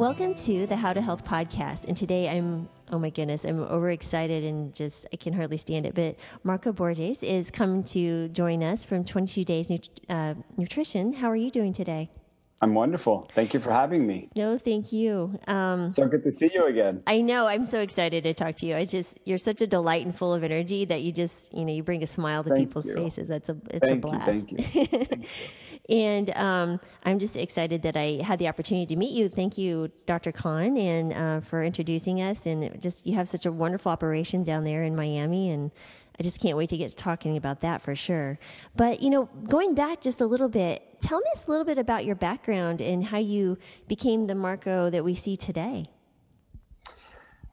Welcome to the How to Health podcast. And today I'm, oh my goodness, I'm overexcited and just, I can hardly stand it. But Marco Borges is coming to join us from 22 Days Nut- uh, Nutrition. How are you doing today? I'm wonderful. Thank you for having me. No, thank you. Um, so good to see you again. I know. I'm so excited to talk to you. I just you're such a delight and full of energy that you just you know you bring a smile to thank people's you. faces. That's a it's thank a blast. You, thank you. Thank you. and um, I'm just excited that I had the opportunity to meet you. Thank you, Dr. Khan, and uh, for introducing us. And just you have such a wonderful operation down there in Miami, and I just can't wait to get talking about that for sure. But, you know, going back just a little bit, tell me a little bit about your background and how you became the Marco that we see today.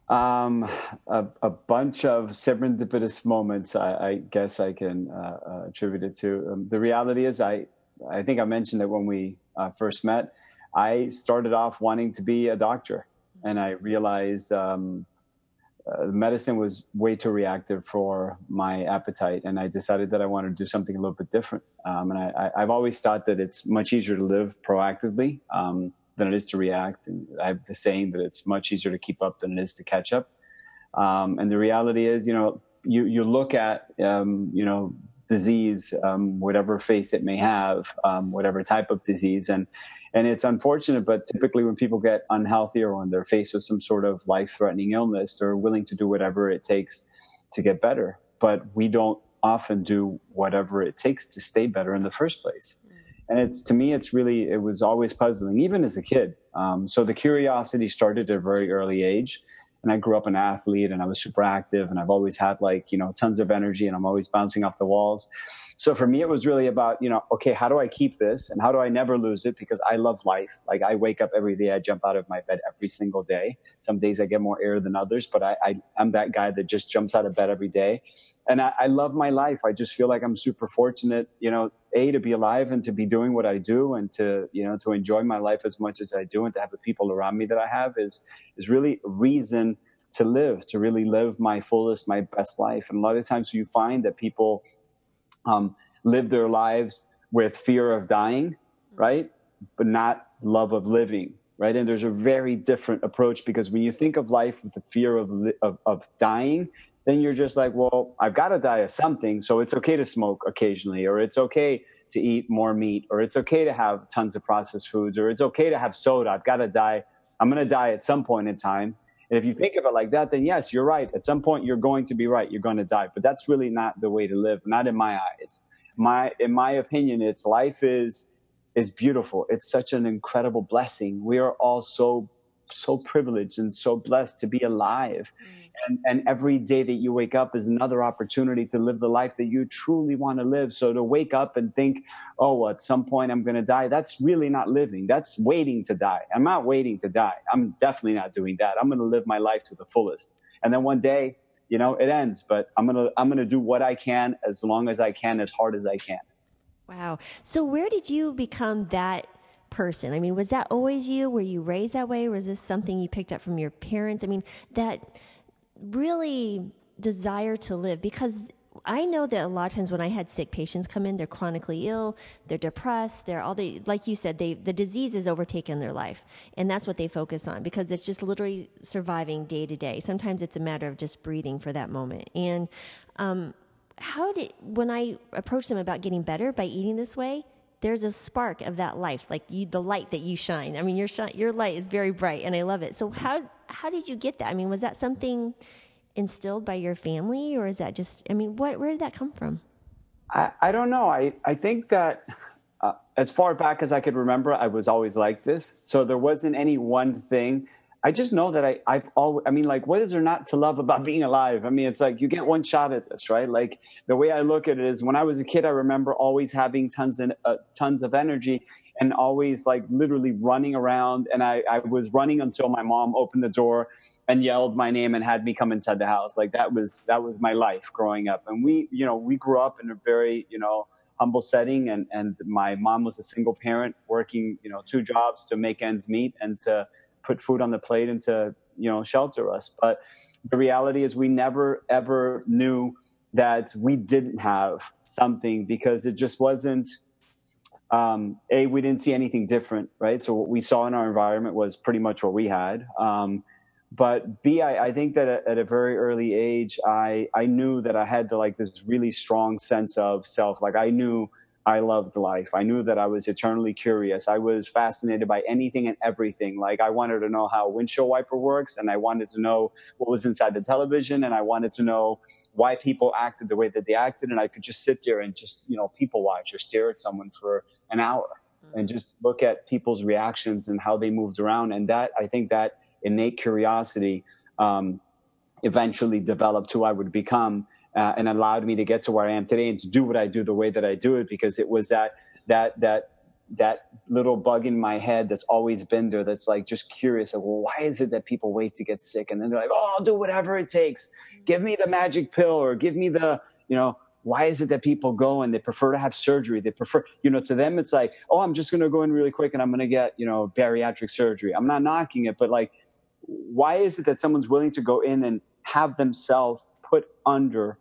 Um, a, a, bunch of serendipitous moments, I, I guess I can uh, uh, attribute it to. Um, the reality is, I, I think I mentioned that when we uh, first met, I started off wanting to be a doctor, and I realized um, uh, medicine was way too reactive for my appetite, and I decided that I wanted to do something a little bit different. Um, and I, have always thought that it's much easier to live proactively um, than it is to react. And I have the saying that it's much easier to keep up than it is to catch up. Um, and the reality is, you know, you you look at um, you know disease, um, whatever face it may have, um, whatever type of disease, and and it's unfortunate, but typically when people get unhealthy or when they're faced with some sort of life threatening illness, they're willing to do whatever it takes to get better. But we don't often do whatever it takes to stay better in the first place. And it's to me, it's really, it was always puzzling, even as a kid. Um, so the curiosity started at a very early age. And I grew up an athlete and I was super active and I've always had like, you know, tons of energy and I'm always bouncing off the walls. So for me, it was really about, you know, okay, how do I keep this and how do I never lose it? Because I love life. Like I wake up every day, I jump out of my bed every single day. Some days I get more air than others, but I, I am that guy that just jumps out of bed every day. And I, I love my life. I just feel like I'm super fortunate, you know, a to be alive and to be doing what I do and to, you know, to enjoy my life as much as I do and to have the people around me that I have is, is really a reason to live, to really live my fullest, my best life. And a lot of times you find that people um, live their lives with fear of dying, right? But not love of living, right? And there's a very different approach because when you think of life with the fear of, of, of dying, then you're just like, well, I've got to die of something. So it's okay to smoke occasionally, or it's okay to eat more meat, or it's okay to have tons of processed foods, or it's okay to have soda. I've got to die. I'm going to die at some point in time. And if you think of it like that, then yes, you're right. At some point, you're going to be right. You're going to die. But that's really not the way to live, not in my eyes. My, in my opinion, it's life is, is beautiful. It's such an incredible blessing. We are all so, so privileged and so blessed to be alive. Mm and, and every day that you wake up is another opportunity to live the life that you truly want to live. So to wake up and think, oh, well, at some point I'm going to die, that's really not living. That's waiting to die. I'm not waiting to die. I'm definitely not doing that. I'm going to live my life to the fullest. And then one day, you know, it ends, but I'm going to, I'm going to do what I can as long as I can, as hard as I can. Wow. So where did you become that person? I mean, was that always you? Were you raised that way? Or was this something you picked up from your parents? I mean, that really desire to live because I know that a lot of times when I had sick patients come in, they're chronically ill, they're depressed, they're all the like you said, they the disease has overtaken their life, and that's what they focus on because it's just literally surviving day to day. Sometimes it's a matter of just breathing for that moment. And um, how did when I approach them about getting better by eating this way? There's a spark of that life, like you, the light that you shine. I mean, your shine, your light is very bright, and I love it. So how how did you get that? I mean, was that something instilled by your family, or is that just? I mean, what where did that come from? I, I don't know. I I think that uh, as far back as I could remember, I was always like this. So there wasn't any one thing. I just know that I, I've always, I mean, like, what is there not to love about being alive? I mean, it's like you get one shot at this, right? Like the way I look at it is when I was a kid, I remember always having tons and uh, tons of energy and always like literally running around. And I, I was running until my mom opened the door and yelled my name and had me come inside the house. Like that was, that was my life growing up. And we, you know, we grew up in a very, you know, humble setting and, and my mom was a single parent working, you know, two jobs to make ends meet and to put food on the plate and to, you know, shelter us. But the reality is we never ever knew that we didn't have something because it just wasn't um, a we didn't see anything different, right? So what we saw in our environment was pretty much what we had. Um, but B, I, I think that at, at, a very early age, I I knew that I had to like this really strong sense of self. Like I knew I loved life. I knew that I was eternally curious. I was fascinated by anything and everything. Like I wanted to know how a windshield wiper works, and I wanted to know what was inside the television, and I wanted to know why people acted the way that they acted. And I could just sit there and just you know people watch or stare at someone for an hour and mm. just look at people's reactions and how they moved around. And that I think that innate curiosity um, eventually developed who I would become uh, and allowed me to get to where I am today and to do what I do the way that I do it because it was that that that that little bug in my head that's always been there that's like just curious of well why is it that people wait to get sick? And then they're like oh I'll do whatever it takes. Give me the magic pill or give me the you know why is it that people go and they prefer to have surgery? They prefer you know to them it's like oh i'm just going to go in really quick and i'm going to get you know bariatric surgery. I'm not knocking it but like why is it that someone's willing to go in and have themselves put under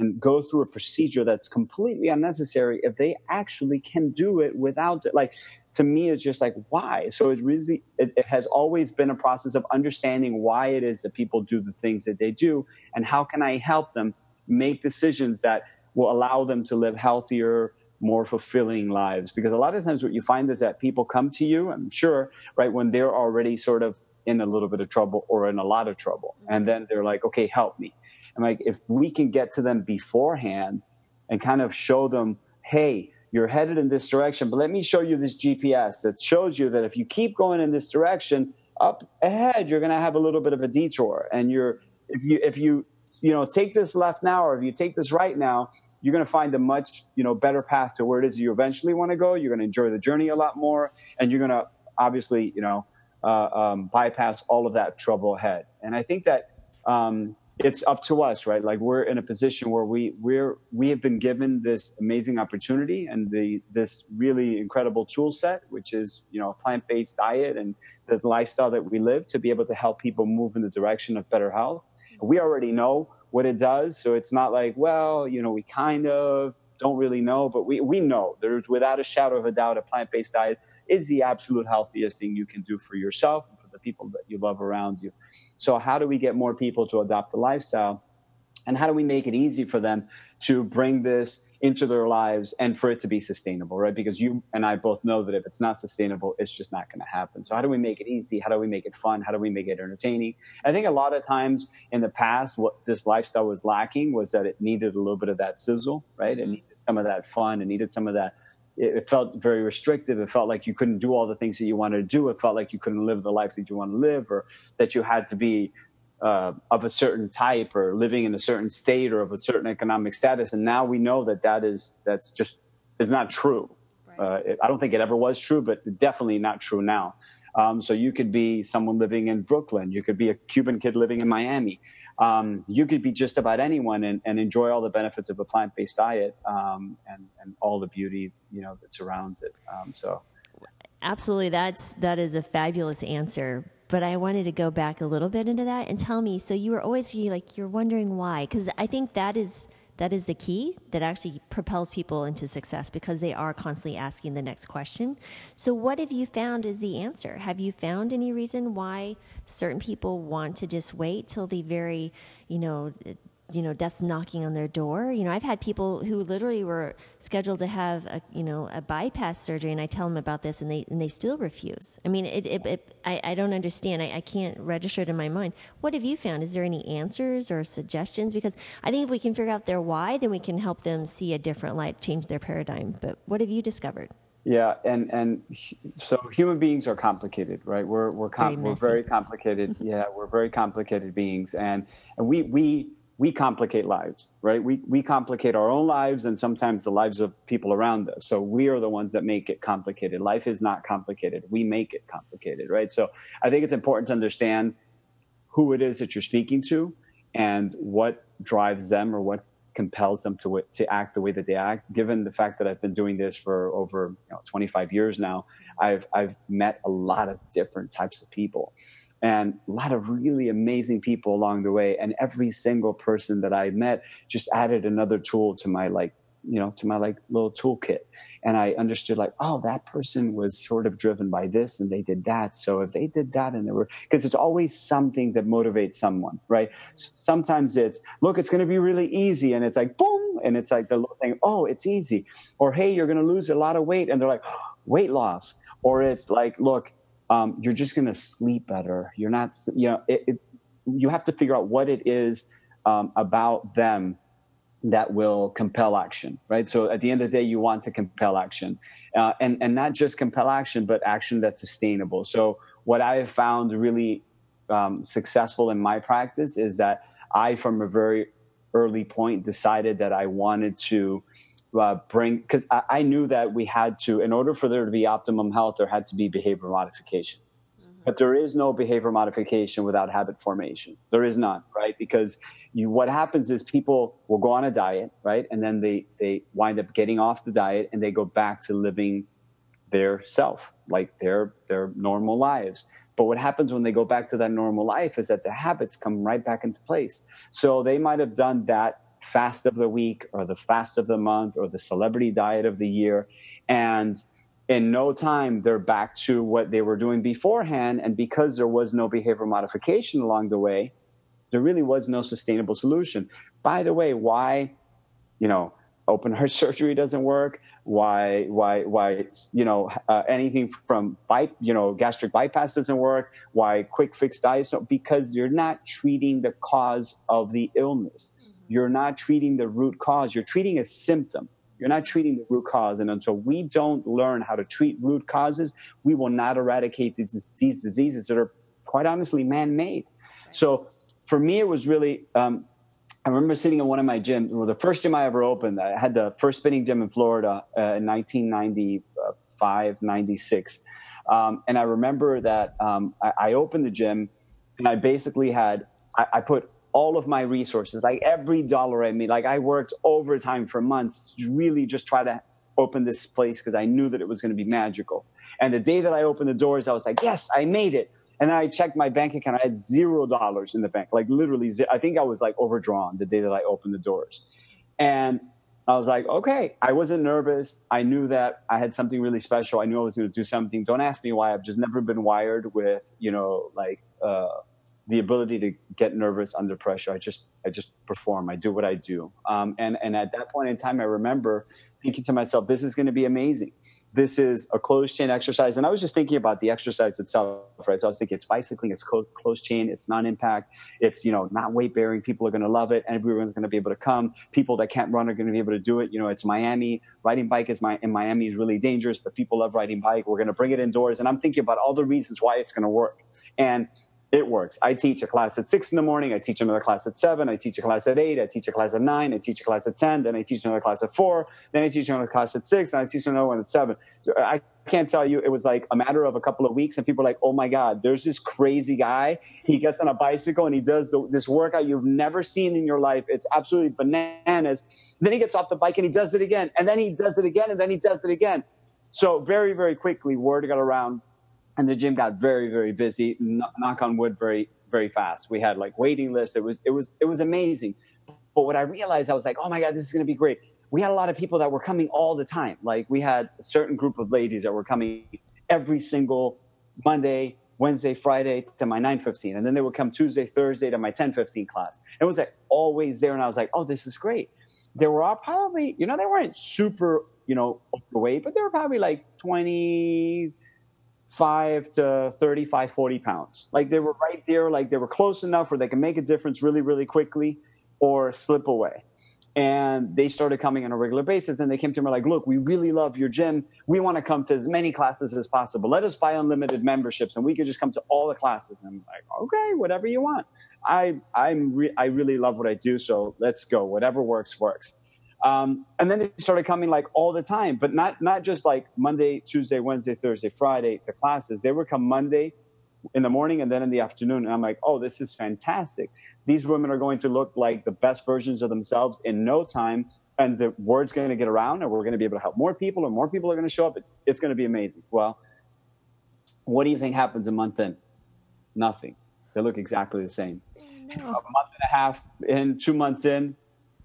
and go through a procedure that's completely unnecessary if they actually can do it without it like to me it's just like why so it really it, it, has always been a process of understanding why it is that people do the things that they do and how can i help them make decisions that will allow them to live healthier more fulfilling lives because a lot of times what you find is that people come to you i'm sure right when they're already sort of in a little bit of trouble or in a lot of trouble. And then they're like, okay, help me. Like, if we can get to them beforehand and kind of show them, hey, you're headed in this direction, but let me show you this GPS that shows you that if you keep going in this direction, up ahead, you're going to have a little bit of a detour. And you're, if you, if you, you know, take this left now, or if you take this right now, you're going to find a much, you know, better path to where it is you eventually want to go. You're going to enjoy the journey a lot more. And you're going to obviously, you know, uh, um, bypass all of that trouble ahead. And I think that um, it's up to us, right? Like we're in a position where we we're we have been given this amazing opportunity and the this really incredible tool set, which is you know a plant based diet and the lifestyle that we live to be able to help people move in the direction of better health. We already know what it does, so it's not like well, you know, we kind of don't really know, but we we know there's without a shadow of a doubt a plant based diet is the absolute healthiest thing you can do for yourself people that you love around you. So, how do we get more people to adopt the lifestyle? And how do we make it easy for them to bring this into their lives and for it to be sustainable, right? Because you and I both know that if it's not sustainable, it's just not going to happen. So, how do we make it easy? How do we make it fun? How do we make it entertaining? I think a lot of times in the past, what this lifestyle was lacking was that it needed a little bit of that sizzle, right? It mm-hmm. needed some of that fun. It needed some of that it, it felt very restrictive. It felt like you couldn't do all the things that you wanted to do. It felt like you couldn't live the life that you want to live, or that you had to be uh, of a certain type, or living in a certain state, or of a certain economic status. And now we know that that is that's just is not true. Right. Uh, it, I don't think it ever was true, but definitely not true now. Um, so you could be someone living in Brooklyn. You could be a Cuban kid living in Miami um, you could be just about anyone and, and, enjoy all the benefits of a plant-based diet um, and, and, all the beauty you know that surrounds it. Um, so, absolutely, that's that is a fabulous answer. But I wanted to go back a little bit into that and tell me. So you were always like you're wondering why, because I think that is that is the key that actually propels people into success because they are constantly asking the next question. So, what have you found is the answer? Have you found any reason why certain people want to just wait till the very, you know, you know death's knocking on their door. You know i've had people who literally were scheduled to have a you know a bypass surgery and i tell them about this and they and they still refuse. I mean it, it, it I, I don't understand. I, I can't register it in my mind. What have you found? Is there any answers or suggestions? Because i think if we can figure out their why then we can help them see a different light change their paradigm. But what have you discovered? Yeah, and and so human beings are complicated, right? We're we're com- very we're very complicated. yeah, we're very complicated beings, and and we we we complicate lives, right? We, we complicate our own lives and sometimes the lives of people around us. So we are the ones that make it complicated. Life is not complicated. We make it complicated, right? So I think it's important to understand who it is that you're speaking to and what drives them or what compels them to to act the way that they act. Given the fact that I've been doing this for over you know, 25 years now, I've I've met a lot of different types of people, and a lot of really amazing people along the way. And every single person that I met just added another tool to my like you know, to my like little toolkit. And I understood like, oh, that person was sort of driven by this and they did that. So if they did that and they were, because it's always something that motivates someone, right? Sometimes it's, look, it's going to be really easy. And it's like, boom. And it's like the little thing, oh, it's easy. Or, hey, you're going to lose a lot of weight. And they're like, oh, weight loss. Or it's like, look, um, you're just going to sleep better. You're not, you know, it, it, you have to figure out what it is um, about them that will compel action, right? So at the end of the day, you want to compel action, uh, and and not just compel action, but action that's sustainable. So what I have found really um, successful in my practice is that I, from a very early point, decided that I wanted to uh, bring because I, I, knew that we had to, in order for there to be optimum health, there had to be behavior modification. Mm-hmm. But there is no behavior modification without habit formation. There is none, right? Because you what happens is people will go on a diet right and then they they wind up getting off the diet and they go back to living their self like their their normal lives but what happens when they go back to that normal life is that the habits come right back into place so they might have done that fast of the week or the fast of the month or the celebrity diet of the year and in no time they're back to what they were doing beforehand and because there was no behavior modification along the way there really was no sustainable solution. By the way, why, you know, open heart surgery doesn't work? Why, why, why, you know, uh, anything from by, you know, gastric bypass doesn't work? Why quick fix diets? Because you're not treating the cause of the illness. You're not treating the root cause. You're treating a symptom. You're not treating the root cause. And until we don't learn how to treat root causes, we will not eradicate these, these diseases that are quite honestly man-made. So for me, it was really. Um, I remember sitting in one of my gyms, well, the first gym I ever opened. I had the first spinning gym in Florida uh, in 1995, 96. Um, and I remember that um, I, I, opened the gym and I basically had, I, I, put all of my resources, like every dollar I made, like I worked overtime for months to really just try to open this place because I knew that it was going to be magical. And the day that I opened the doors, I was like, yes, I made it. And I checked my bank account. I had zero dollars in the bank, like literally. I think I was like overdrawn the day that I opened the doors. And I was like, okay, I wasn't nervous. I knew that I had something really special. I knew I was going to do something. Don't ask me why. I've just never been wired with, you know, like uh, the ability to get nervous under pressure. I just, I just perform. I do what I do. Um, and and at that point in time, I remember thinking to myself, this is going to be amazing this is a closed chain exercise. And I was just thinking about the exercise itself, right? So I was thinking it's bicycling, it's closed chain, it's non-impact, it's, you know, not weight bearing. People are going to love it. Everyone's going to be able to come. People that can't run are going to be able to do it. You know, it's Miami. Riding bike is my, in Miami is really dangerous, but people love riding bike. We're going to bring it indoors. And I'm thinking about all the reasons why it's going to work. And it works. I teach a class at six in the morning. I teach another class at seven. I teach a class at eight. I teach a class at nine. I teach a class at 10. Then I teach another class at four. Then I teach another class at six. And I teach another one at seven. So I can't tell you, it was like a matter of a couple of weeks. And people are like, oh my God, there's this crazy guy. He gets on a bicycle and he does the, this workout you've never seen in your life. It's absolutely bananas. Then he gets off the bike and he does it again. And then he does it again. And then he does it again. So very, very quickly, word got around and the gym got very very busy. Knock on wood very very fast. We had like waiting lists. It was it was it was amazing. But what i realized i was like oh my god this is going to be great. We had a lot of people that were coming all the time. Like we had a certain group of ladies that were coming every single monday wednesday friday to my 915 and then they would come tuesday thursday to my 1015 class. It was like always there. And i was like oh this is great. There were all probably you know they weren't super you know overweight but they were probably like 20 five to 35, 40 pounds. Like they were right there, like they were close enough where they can make a difference really, really quickly or slip away. And they started coming on a regular basis and they came to me like, look, we really love your gym. We want to come to as many classes as possible. Let us buy unlimited memberships and we could just come to all the classes. And I'm like, okay, whatever you want. I, I'm re- I really love what I do. So let's go. Whatever works, works. Um, and then they started coming like all the time, but not not just like Monday, Tuesday, Wednesday, Thursday, Friday to classes. They would come Monday in the morning and then in the afternoon. And I'm like, oh, this is fantastic. These women are going to look like the best versions of themselves in no time. And the word's going to get around, and we're going to be able to help more people, and more people are going to show up. It's, it's going to be amazing. Well, what do you think happens a month in? Nothing. They look exactly the same. No. A month and a half in, two months in,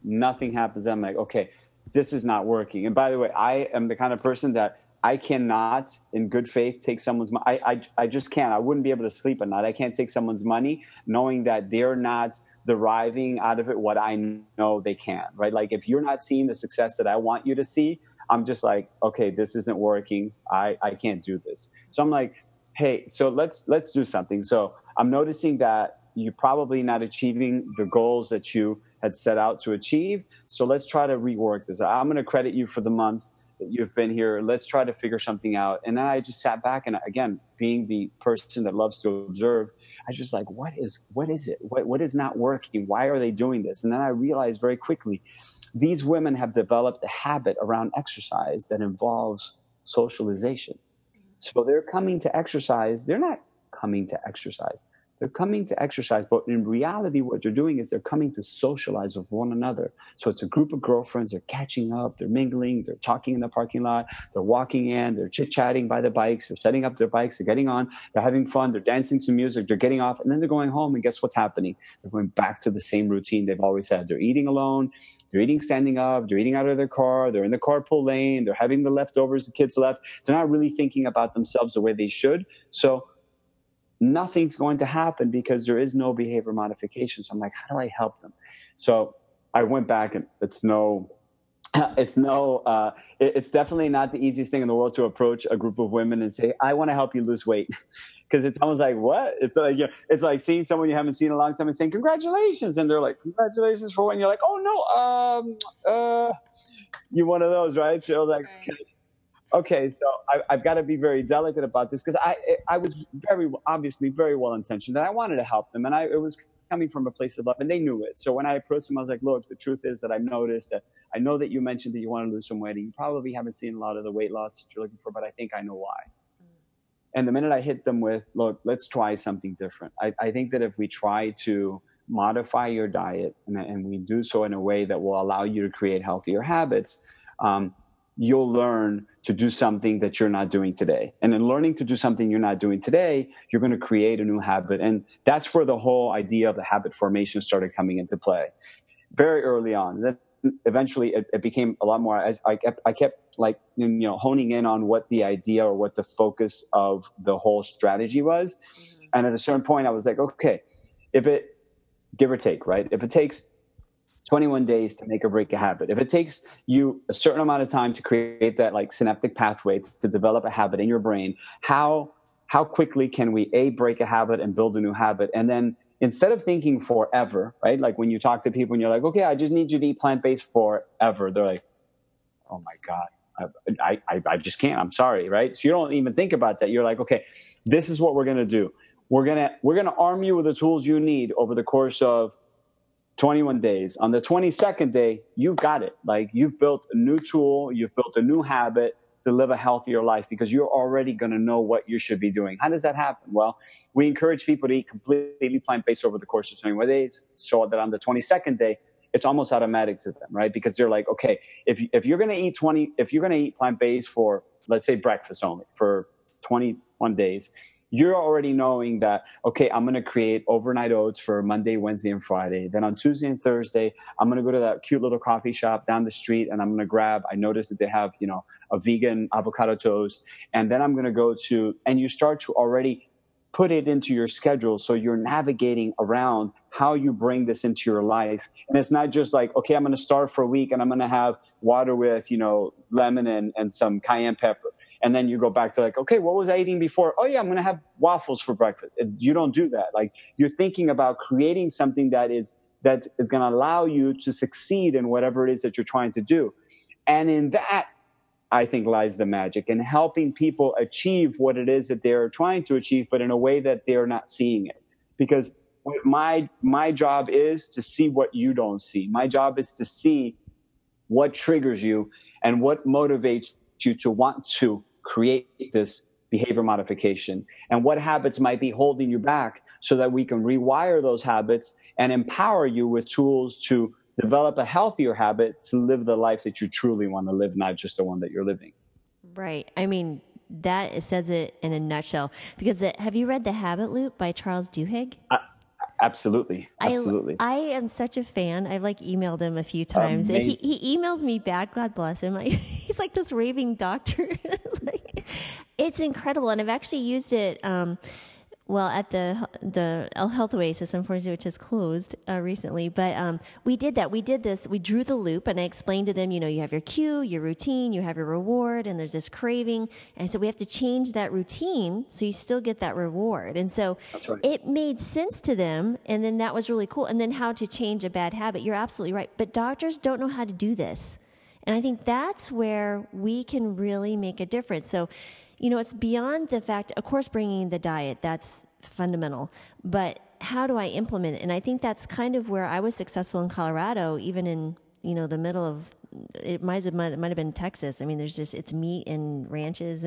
nothing happens. I'm like, okay, this is not working. And by the way, I am the kind of person that I cannot, in good faith, take someone's money. I, I, I just can't. I wouldn't be able to sleep at night. I can't take someone's money knowing that they're not deriving out of it what I know they can, right? Like if you're not seeing the success that I want you to see, I'm just like, okay, this isn't working. I, I can't do this. So I'm like, hey, so let's let's do something. So I'm noticing that you're probably not achieving the goals that you had set out to achieve. So let's try to rework this. I'm going to credit you for the month that you've been here. Let's try to figure something out. And then I just sat back and again, being the person that loves to observe, I was just like, what is what is it? What what is not working? Why are they doing this? And then I realized very quickly, these women have developed a habit around exercise that involves socialization. So they're coming to exercise. They're not coming to exercise. They're coming to exercise, but in reality, what they're doing is they're coming to socialize with one another. So it's a group of girlfriends. They're catching up. They're mingling. They're talking in the parking lot. They're walking in. They're chit chatting by the bikes. They're setting up their bikes. They're getting on. They're having fun. They're dancing to music. They're getting off, and then they're going home. And guess what's happening? They're going back to the same routine they've always had. They're eating alone. They're eating standing up. They're eating out of their car. They're in the carpool lane. They're having the leftovers the kids left. They're not really thinking about themselves the way they should. So nothing's going to happen because there is no behavior modification. So I'm like, how do I help them? So I went back and it's no, it's no, uh, it, it's definitely not the easiest thing in the world to approach a group of women and say, I want to help you lose weight. Because it's almost like what? It's like you know, it's like seeing someone you haven't seen in a long time and saying congratulations, and they're like congratulations for? And you're like, oh no, um, uh, you one of those, right? So like, right okay, so I, have got to be very delicate about this because I I was very obviously very well intentioned and I wanted to help them and I it was coming from a place of love and they knew it. So when I approached them, I was like, look, the truth is that I've noticed that I know that you mentioned that you want to lose some weight and you probably haven't seen a lot of the weight loss that you're looking for, but I think I know why. Mm. And the minute I hit them with, look, let's try something different. I, I think that if we try to modify your diet and, and, we do so in a way that will allow you to create healthier habits, um, you'll learn to do something that you're not doing today. And in learning to do something you're not doing today, you're going to create a new habit. And that's where the whole idea of the habit formation started coming into play very early on. And then eventually it, it became a lot more as I kept, I kept like, you know, honing in on what the idea or what the focus of the whole strategy was. Mm-hmm. And at a certain point I was like, okay, if it give or take, right? If it takes 21 days to make or break a habit. If it takes you a certain amount of time to create that like synaptic pathway to develop a habit in your brain, how how quickly can we a break a habit and build a new habit? And then instead of thinking forever, right? Like when you talk to people and you're like, okay, I just need you to eat plant based forever. They're like, oh my god. I, I, I just can't. I'm sorry, right? So you don't even think about that. You're like, okay, this is what we're gonna do. We're gonna we're gonna arm you with the tools you need over the course of 21 days. On the 22nd day, you've got it. Like you've built a new tool, you've built a new habit to live a healthier life because you're already going to know what you should be doing. How does that happen? Well, we encourage people to eat completely plant based over the course of 21 days so that on the 22nd day, it's almost automatic to them, right? Because they're like, okay, if, if you're going to eat 20, if you're going to eat plant based for, let's say breakfast only for 21 days, you're already knowing that okay i'm going to create overnight oats for monday wednesday and friday. Then on tuesday and thursday i'm going to go to that cute little coffee shop down the street and i'm going to grab i noticed that they have you know a vegan avocado toast. And then i'm going to go to and you start to already put it into your schedule so you're navigating around how you bring this into your life. And it's not just like okay i'm going to start for a week and i'm going to have water with you know lemon and, and some cayenne pepper and then you go back to like okay what was i eating before? Oh yeah i'm to have waffles for breakfast. You don't do that. Like you're thinking about creating something that is that is to allow you to succeed in whatever it is that you're trying to do. And in that i think lies the magic in helping people achieve what it is that they're trying to achieve but in a way that they're not seeing it. Because my my job is to see what you don't see. My job is to see what triggers you and what motivates you to want to create this behavior modification and what habits might be holding you back so that we can rewire those habits and empower you with tools to develop a healthier habit to live the life that you truly want to live, not just the one that you're living. Right. I mean, that says it in a nutshell. Because the, have you read The Habit Loop by Charles Duhigg? I, absolutely, absolutely. I, I, am such a fan. I've like emailed him a few times. He, he emails me back. God bless him. I, he's like this raving doctor. it's, like, it's incredible, and I've actually used it. Um, well at the the Health Oasis, unfortunately, which is closed uh, recently. But um, we did that. We did this. We drew the loop, and I explained to them, you know, you have your cue, your routine, you have your reward, and there's this craving, and so we have to change that routine so you still get that reward. And so right. it made sense to them, and then that was really cool. And then how to change a bad habit. You're absolutely right. But doctors don't know how to do this, and I think that's where we can really make a difference. So you know, it's beyond the fact, of course, bringing the diet, that's fundamental, but how do I implement it? And I think that's kind of where I was successful in Colorado, even in, you know, the middle of, it might have, might, might have been Texas. I mean, there's just, it's meat and ranches,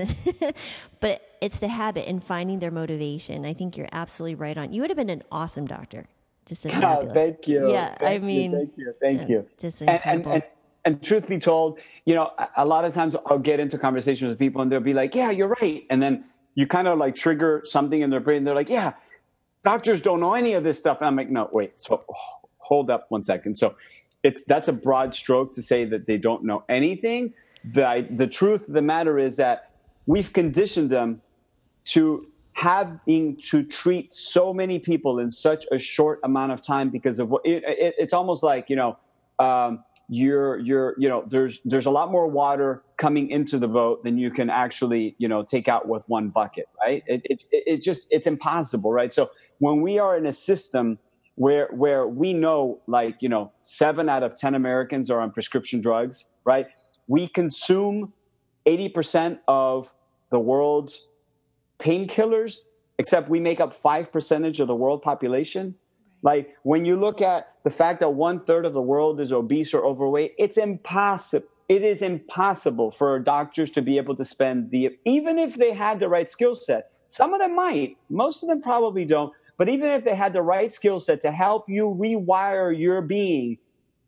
but it's the habit and finding their motivation. I think you're absolutely right on. You would have been an awesome doctor. Just a oh, fabulous. Oh, thank you. Yeah, thank I mean, you, thank you, thank uh, you. Just incredible. And, and, and, and truth be told, you know, a lot of times I'll get into conversations with people and they'll be like, yeah, you're right. And then you kind of like trigger something in their brain. They're like, yeah, doctors don't know any of this stuff. And I'm like, no, wait. So hold up one second. So it's, that's a broad stroke to say that they don't know anything. The, the truth of the matter is that we've conditioned them to having to treat so many people in such a short amount of time because of what it, it, it's almost like, you know, um, you're you're you know there's there's a lot more water coming into the boat than you can actually you know take out with one bucket right? It it, it just it's impossible right? So when we are in a system where where we know like you know 7 out of 10 Americans are on prescription drugs right? We consume 80% of the world's painkillers except we make up 5 percentage of the world population like when you look at the fact that one third of the world is obese or overweight, it's impossible. It is impossible for doctors to be able to spend the, even if they had the right skill set. Some of them might, most of them probably don't. But even if they had the right skill set to help you rewire your being,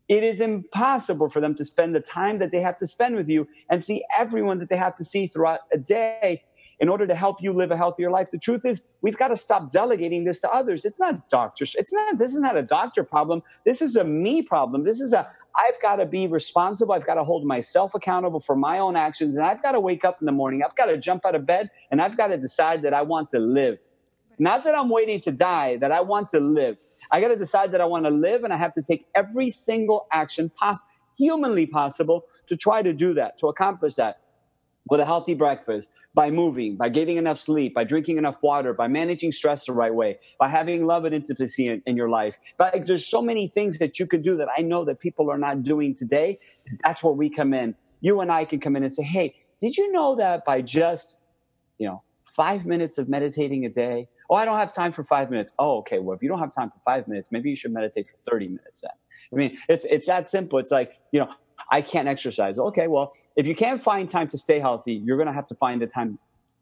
it is impossible for them to spend the time that they have to spend with you and see everyone that they have to see throughout a day in order to help you live a healthier life. The truth is, we've got to stop delegating this to others. It's not doctors. It's not, this is not a doctor problem. This is a me problem. This is a, I've got to be responsible. I've got to hold myself accountable for my own actions. And I've got to wake up in the morning. I've got to jump out of bed and I've got to decide that I want to live. Not that I'm waiting to die, that I want to live. I got to decide that I want to live and I have to take every single action possible humanly possible to try to do that, to accomplish that with a healthy breakfast, by moving, by getting enough sleep, by drinking enough water, by managing stress the right way, by having love and intimacy in, in your life. But there's so many things that you could do that I know that people are not doing today. That's where we come in. You and I can come in and say, hey, did you know that by just, you know, five minutes of meditating a day? Oh, I don't have time for five minutes. Oh, okay. Well, if you don't have time for five minutes, maybe you should meditate for 30 minutes then. I mean, it's, it's that simple. It's like, you know, I can't exercise. Okay, well, if you can't find time to stay healthy, you're going to have to find the time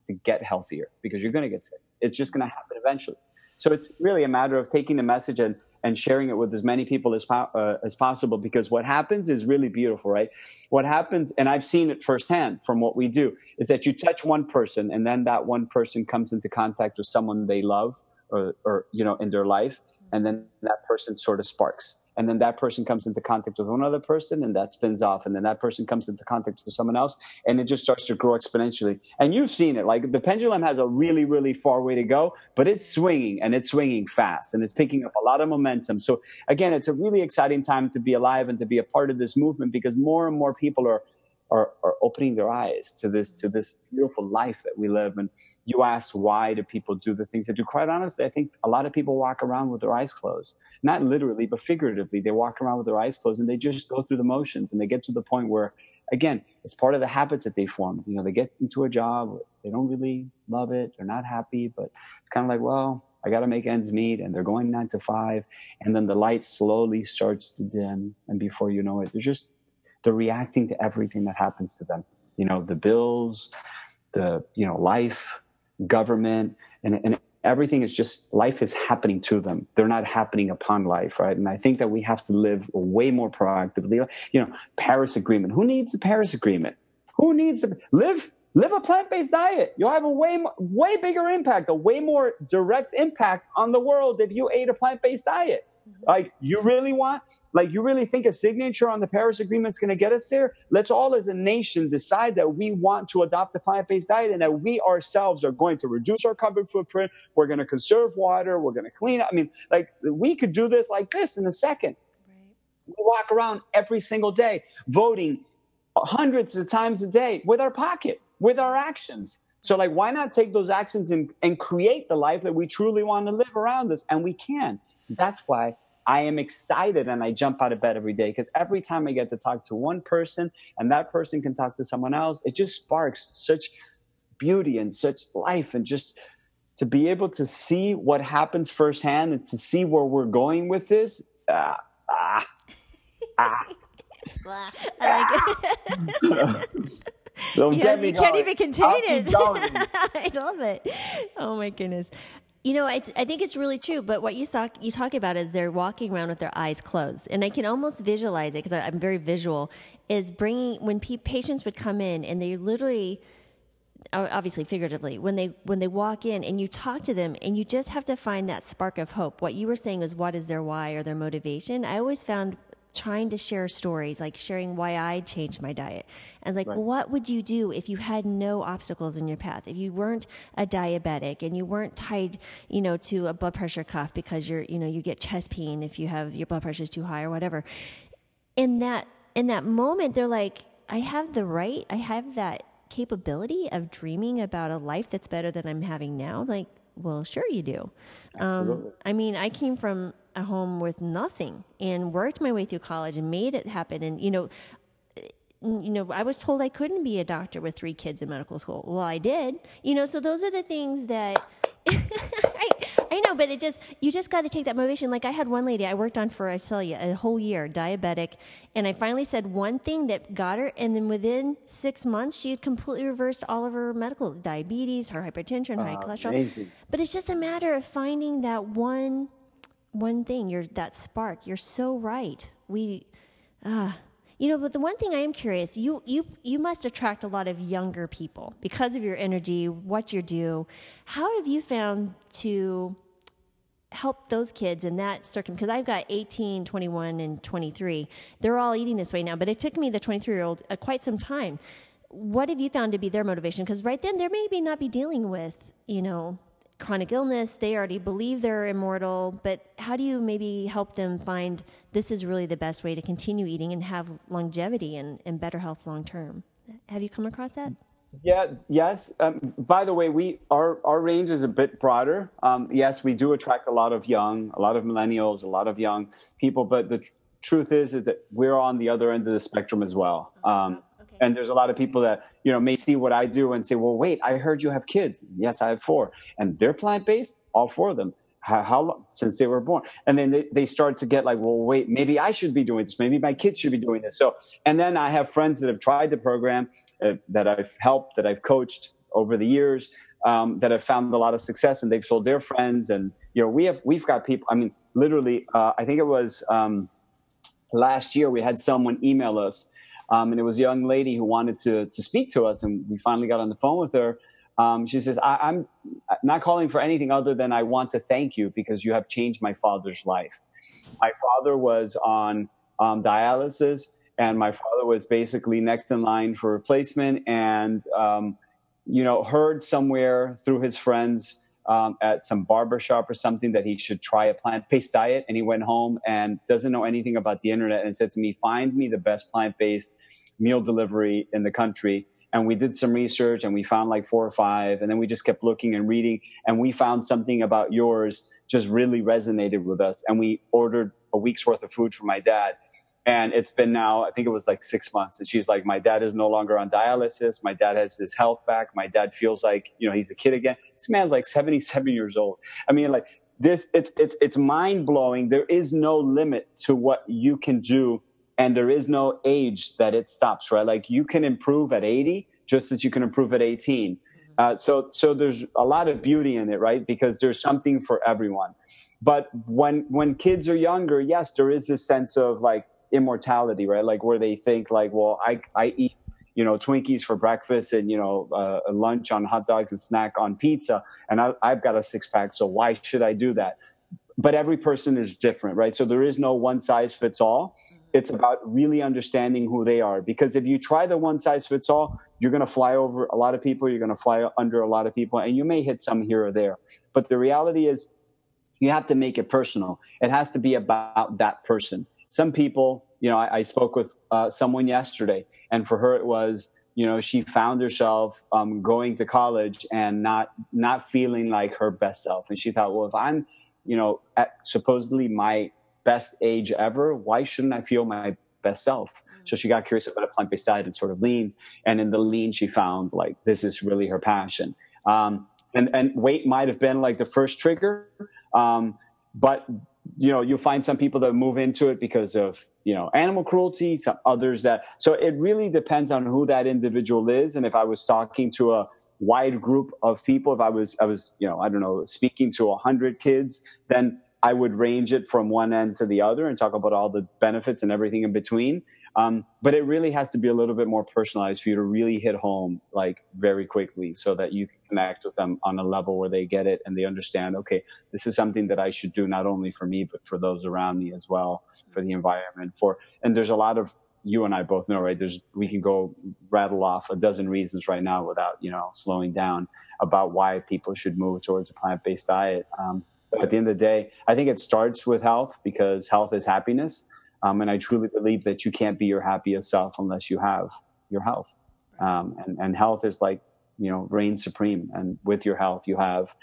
to get healthier because you're going to get sick. It's just going to happen eventually. So it's really a matter of taking the message and, and sharing it with as many people as, po- uh, as possible because what happens is really beautiful, right? What happens, and I've seen it firsthand from what we do, is that you touch one person and then that one person comes into contact with someone they love or, or you know, in their life, and then that person sort of sparks and then that person comes into contact with one other person and that spins off and then that person comes into contact with someone else and it just starts to grow exponentially. And you've seen it like the pendulum has a really really far way to go but it's swinging and it's swinging fast and it's picking up a lot of momentum. So again it's a really exciting time to be alive and to be a part of this movement because more and more people are are, are opening their eyes to this to this beautiful life that we live and you asked why do people do the things they do? Quite honestly i think a lot of people walk around with their eyes closed. Not literally but figuratively they walk around with their eyes closed and they just go through the motions and they get to the point where again it's part of the habits that they formed you know they get into a job they don't really love it they're not happy but it's kind of like well i got to make ends meet and they're going nine to five and then the light slowly starts to dim and before you know it they're just they're reacting to everything that happens to them. You know the bills the you know life government, and, and everything is just life is happening to them. They're not happening upon life, right? And I think that we have to live way more proactively. You know, Paris Agreement. Who needs the Paris Agreement? Who needs to live? live a plant-based diet. You'll have a way way bigger impact, a way more direct impact on the world if you ate a plant-based diet. Mm-hmm. Like you really want, like you really think a signature on the Paris Agreement is going to get us there? Let's all, as a nation, decide that we want to adopt a plant-based diet and that we ourselves are going to reduce our carbon footprint. We're going to conserve water. We're going to clean up. I mean, like we could do this like this in a second. Right. We walk around every single day voting hundreds of times a day with our pocket, with our actions. So, like, why not take those actions and, and create the life that we truly want to live around us? And we can. That's why I am excited and I jump out of bed every day because every time I get to talk to one person and that person can talk to someone else, it just sparks such beauty and such life and just to be able to see what happens firsthand and to see where we're going with this. Ah, ah, ah. I like it. Don't get me you can't even contain it. I love it. Oh my goodness. You know, I, I think it's really true. But what you talk you talk about is they're walking around with their eyes closed, and I can almost visualize it because I'm very visual. Is bringing when patients would come in and they literally, obviously figuratively, when they when they walk in and you talk to them and you just have to find that spark of hope. What you were saying is what is their why or their motivation. I always found trying to share stories, like sharing why I changed my diet. And like, right. well, what would you do if you had no obstacles in your path? If you weren't a diabetic and you weren't tied, you know, to a blood pressure cuff because you're, you know, you get chest pain if you have your blood pressure is too high or whatever. In that in that moment, they're like, I have the right, I have that capability of dreaming about a life that's better than I'm having now. Like, well, sure you do. Um, I mean, I came from a home with nothing and worked my way through college and made it happen. And, you know, eh, you know, I was told I couldn't be a doctor with three kids in medical school. Well, I did. You know, so those are the things that I, I know, but it just you just got to take that motivation. Like I had one lady I worked on for I tell you a whole year, diabetic, and I finally said one thing that got her, and then within six months she had completely reversed all of her medical diabetes, her hypertension, high cholesterol. Amazing. But it's just a matter of finding that one one thing, you're that spark. You're so right. We, ah, uh, you know, but the one thing I am curious, you you you must attract a lot of younger people because of your energy, what you do. How have you found to help those kids in that circum because I've got 18, 21 and 23. They're all eating this way now, but it took me the 23-year-old uh, quite some time. What have you found to be their motivation because right then they're maybe not be dealing with, you know, chronic illness, they already believe they're immortal, but how do you maybe help them find this is really the best way to continue eating and have longevity and, and better health long term? Have you come across that? Yeah, yes. Um, by the way, we our our range is a bit broader. Um, yes, we do attract a lot of young, a lot of millennials, a lot of young people. But the tr- truth is, is that we're on the other end of the spectrum as well. Um, and there's a lot of people that, you know, may see what I do and say, well, wait, I heard you have kids. Yes, I have four. And they're plant based, all four of them. How, how, long since they were born? And then they, they start to get like, well, wait, maybe I should be doing this. Maybe my kids should be doing this. So, and then I have friends that have tried the program uh, that I've helped, that I've coached over the years, um, that have found a lot of success and they've sold their friends. And, you know, we have, we've got people, I mean, literally, uh, I think it was, um, last year we had someone email us um, and it was a young lady who wanted to, to speak to us, and we finally got on the phone with her. Um, she says, I, am not calling for anything other than I want to thank you because you have changed my father's life. My father was on um, dialysis, and my father was basically next in line for replacement, and um, you know, heard somewhere through his friends um, at some barber shop or something that he should try a plant based diet. And he went home and doesn't know anything about the internet and said to me, Find me the best plant based meal delivery in the country. And we did some research and we found like four or five. And then we just kept looking and reading. And we found something about yours just really resonated with us. And we ordered a week's worth of food for my dad and it's been now, I think it was like six months. And she's like, my dad is no longer on dialysis. My dad has his health back. My dad feels like, you know, he's a kid again. This man's like 77 years old. I mean, like this, it's, it's, it's mind blowing. There is no limit to what you can do. And there is no age that it stops, right? Like you can improve at 80 just as you can improve at 18. Uh, so, so there's a lot of beauty in it, right? Because there's something for everyone. But when, when kids are younger, yes, there is this sense of like, immortality, right? Like where they think like, well, I, I eat, you know Twinkies for breakfast and you know uh, lunch on hot dogs and snack on pizza, and I, I've got a six pack. So why should I do that? But every person is different, right? So there is no one size fits all. It's about really understanding who they are. Because if you try the one size fits all, you're going to fly over a lot of people. You're going to fly under a lot of people, and you may hit some here or there. But the reality is, you have to make it personal. It has to be about that person. Some people, you know, I, I spoke with uh, someone yesterday, and for her, it was, you know, she found herself um, going to college and not not feeling like her best self, and she thought, well, if I'm, you know, at supposedly my best age ever, why shouldn't I feel my best self? So she got curious about a plant based diet and sort of leaned. And in the lean, she found like this is really her passion. Um, and, and weight might have been like the first trigger. Um, but you know, you'll find some people that move into it because of, you know, animal cruelty, some others that, so it really depends on who that individual is. And if I was talking to a wide group of people, if I was, I was, you know, I don't know, speaking to a hundred kids, then I would range it from one end to the other and talk about all the benefits and everything in between. Um, but it really has to be a little bit more personalized for you to really hit home like very quickly so that you can connect with them on a level where they get it and they understand, okay, this is something that I should do not only for me, but for those around me as well, for the environment, for, and there's a lot of, you and I both know, right? There's, we can go rattle off a dozen reasons right now without, you know, slowing down about why people should move towards a plant-based diet. Um, but at the end of the day, I think it starts with health because health is happiness. Um, and I truly believe that you can't be your happiest self unless you have your health. Um, and, and health is like, you know, reigns supreme. And with your health, you have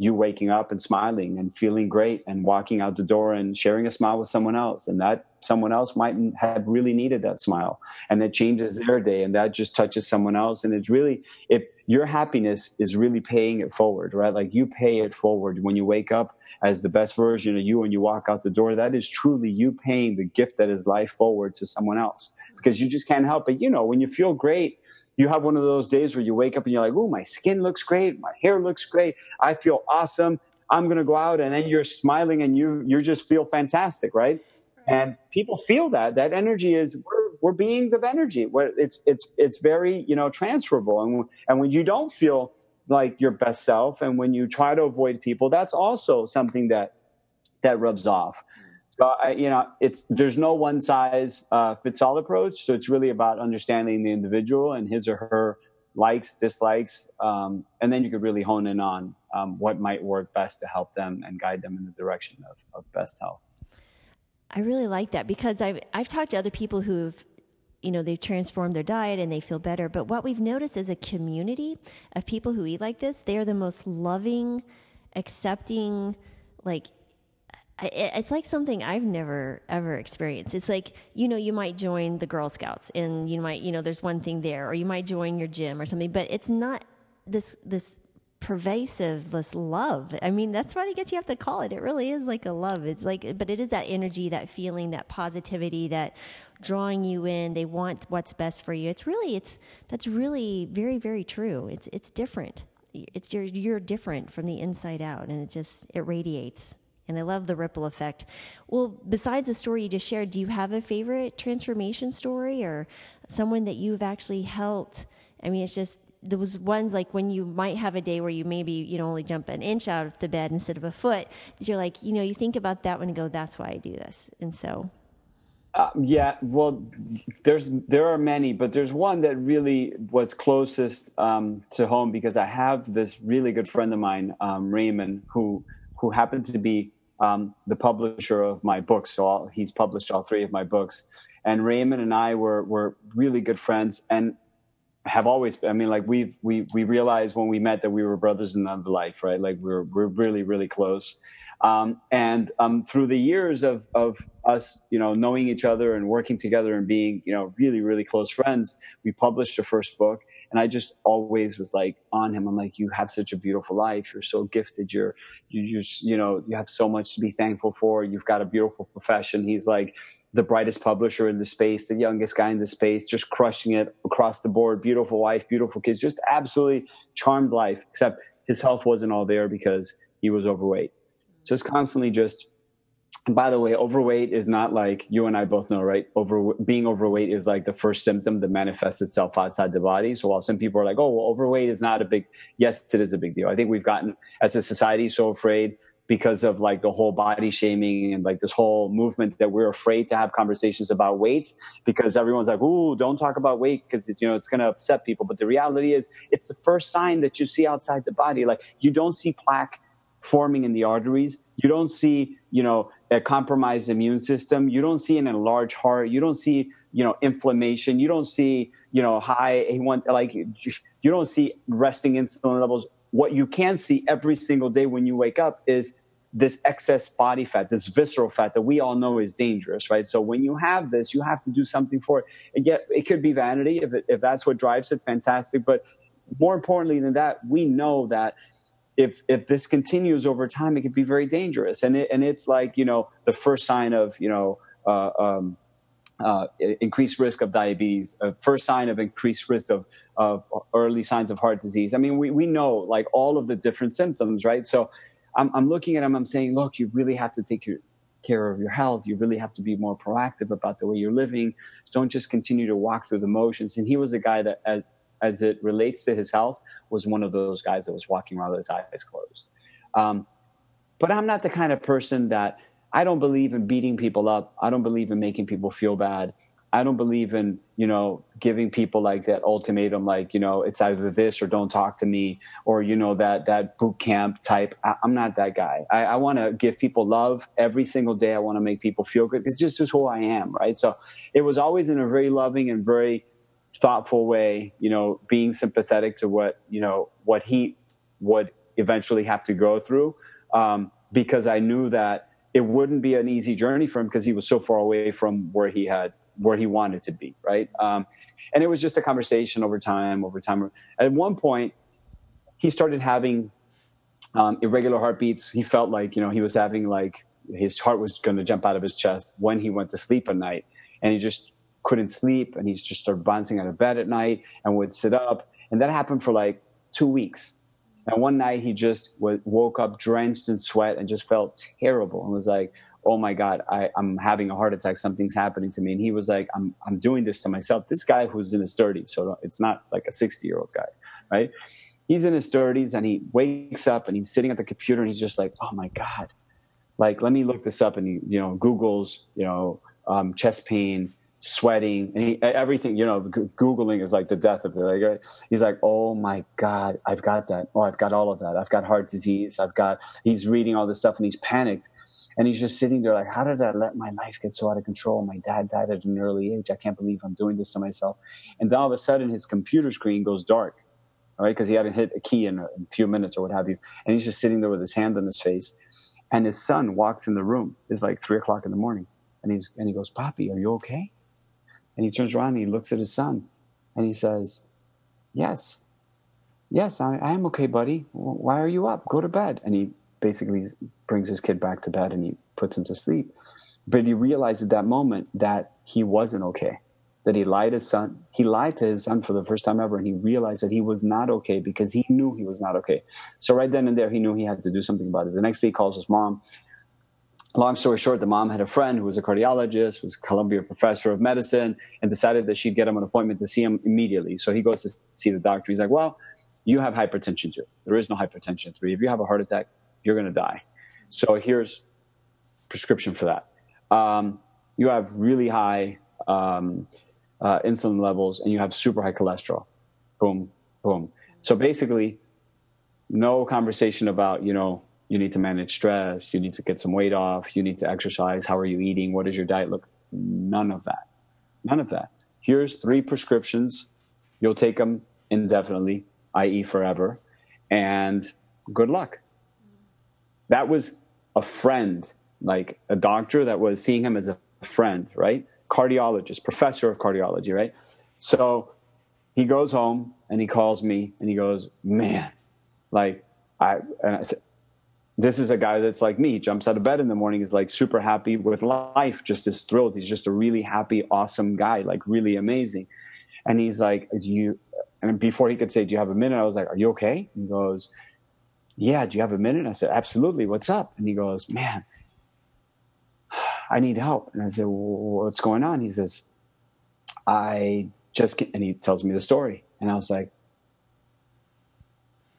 you waking up and smiling and feeling great and walking out the door and sharing a smile with someone else. And that someone else might have really needed that smile. And it changes their day and that just touches someone else. And it's really, if your happiness is really paying it forward, right? Like you pay it forward when you wake up as the best version of you when you walk out the door, that is truly you paying the gift that is life forward to someone else because you just can't help it. You know, when you feel great, you have one of those days where you wake up and you're like, oh, my skin looks great. My hair looks great. I feel awesome. I'm going to go out and then you're smiling and you, you just feel fantastic, right? And people feel that that energy is we're, we're beings of energy. It's it's it's very you know transferable, and and when you don't feel like your best self and when you try to avoid people that's also something that that rubs off. So I, you know it's there's no one size uh, fits all approach. So it's really about understanding the individual and his or her likes dislikes um, and then you could really hone in on um, what might work best to help them and guide them in the direction of, of best health. I really like that because I've I've talked to other people who've you know they've transformed their diet and they feel better but what we've noticed is a community of people who eat like this they are the most loving accepting like it's like something I've never ever experienced. It's like, you know, you might join the Girl Scouts and you might, you know, there's one thing there or you might join your gym or something, but it's not this this pervasive this love. I mean that's what i guess you have to call it. It really is like a love. It's like but it is that energy that feeling that positivity that drawing you in. They want what's best for you. It's really it's that's really very very true. It's it's different. It's you're you're different from the inside out and it just it radiates and I love the ripple effect. Well, besides the story you just shared, do you have a favorite transformation story or someone that you've actually helped? I mean, it's just there was ones like when you might have a day where you maybe you know only jump an inch out of the bed instead of a foot you're like you know you think about that one and go that's why i do this. And so uh, yeah well there's there are many but there's one that really was closest um, to home because i have this really good friend of mine um, raymond who who happened to be um, the publisher of my books so all, he's published all three of my books. And raymond and i were were really good friends. And have always i mean like we've we we realized when we met that we were brothers in another life right like we're we're really really close um, and um, through the years of of us you know knowing each other and working together and being you know really really close friends we published the first book and I just always was like on him. I'm like, you have such a beautiful life. You're so gifted. You're, you just, you know, you have so much to be thankful for. You've got a beautiful profession. He's like, the brightest publisher in the space, the youngest guy in the space, just crushing it across the board. Beautiful wife, beautiful kids, just absolutely charmed life. Except his health wasn't all there because he was overweight. So it's constantly just by the way, overweight is not like you and I both know, right? Over being overweight is like the first symptom that manifests itself outside the body. So while some people are like, "Oh, well, overweight is not a big," yes, it is a big deal. I think we've gotten as a society so afraid because of like the whole body shaming and like this whole movement that we're afraid to have conversations about weight because everyone's like, "Ooh, don't talk about weight because you know it's going to upset people." But the reality is, it's the first sign that you see outside the body. Like you don't see plaque forming in the arteries. You don't see, you know, a compromised immune system. You don't see an enlarged heart. You don't see, you know, inflammation. You don't see, you know, high A1, like you don't see resting insulin levels. What you can see every single day when you wake up is this excess body fat, this visceral fat that we all know is dangerous, right? So when you have this, you have to do something for it. And yet it could be vanity if, it, if that's what drives it, fantastic. But more importantly than that, we know that if if this continues over time, it could be very dangerous. And it, and it's like you know the first sign of you know uh, um, uh, increased risk of diabetes, first sign of increased risk of of early signs of heart disease. I mean, we we know like all of the different symptoms, right? So I'm I'm looking at him. I'm saying, look, you really have to take your care of your health. You really have to be more proactive about the way you're living. Don't just continue to walk through the motions. And he was a guy that, as, as it relates to his health, was one of those guys that was walking around with his eyes closed. Um, but I'm not the kind of person that I don't believe in beating people up. I don't believe in making people feel bad. I don't believe in, you know, giving people like that ultimatum, like, you know, it's either this or don't talk to me, or, you know, that, that boot camp type. I, am not that guy. I, I want to give people love every single day. I want to make people feel good. It's just, just who I am. Right. So it was always in a very loving and very thoughtful way, you know, being sympathetic to what, you know, what he would eventually have to go through. Um, because I knew that it wouldn't be an easy journey for him because he was so far away from where he had, where he wanted to be. Right. Um, and it was just a conversation over time, over time. At one point, he started having um, irregular heartbeats. He felt like, you know, he was having like his heart was going to jump out of his chest when he went to sleep at night. And he just couldn't sleep and he just started bouncing out of bed at night and would sit up. And that happened for like two weeks. And one night he just w- woke up drenched in sweat and just felt terrible and was like, oh my God, I, am having a heart attack. Something's happening to me. And he was like, I'm, I'm doing this to myself. This guy who's in his 30s, so it's not like a 60 year old guy, right? He's in his 30s and he wakes up and he's sitting at the computer and he's just like, oh my God, like, let me look this up. And he, you know, Google's, you know, um, chest pain, sweating and he, everything you know googling is like the death of it like he's like oh my god i've got that. Oh i've got all of that. I've got heart disease. I've got he's reading all this stuff and he's panicked. And he's just sitting there like how did i let my life get so out of control? My dad died at an early age. I can't believe i'm doing this to myself. And then all of a sudden his computer screen goes dark all right? Because he hadn't hit a key in a, in a few minutes or what have you. And he's just sitting there with his hand on his face. And his son walks in the room. It's like three o'clock in the morning. And he's and he goes poppy are you okay and he turns around and he looks at his son and he says, Yes, yes, I, I am okay, buddy. Why are you up? Go to bed. And he basically brings his kid back to bed and he puts him to sleep. But he realized at that moment that he wasn't okay, that he lied to his son. He lied to his son for the first time ever, and he realized that he was not okay because he knew he was not okay. So right then and there, he knew he had to do something about it. The next day, he calls his mom long story short, the mom had a friend who was a cardiologist, was Columbia professor of medicine, and decided that she'd get him an appointment to see him immediately. So he goes to see the doctor. He's like, "Well, you have hypertension too. There is no hypertension three. If you have a heart attack, you're going to die. So here's prescription for that. Um, you have really high um, uh, insulin levels, and you have super high cholesterol. Boom, boom. So basically, no conversation about you know you need to manage stress you need to get some weight off you need to exercise how are you eating what does your diet look none of that none of that. Here's three prescriptions. You'll take them indefinitely i.e forever and good luck. That was a friend like a doctor that was seeing him as a friend right? Cardiologist professor of cardiology right? So he goes home and he calls me and he goes man like I, and I said, this is a guy that's like me. He jumps out of bed in the morning, is like super happy with life, just is thrilled. He's just a really happy, awesome guy, like really amazing. And he's like, Do you, and before he could say, Do you have a minute? I was like, Are you okay? he goes, Yeah, do you have a minute? I said, Absolutely. What's up? And he goes, Man, I need help. And I said, what's going on? He says, I just, and he tells me the story. And I was like,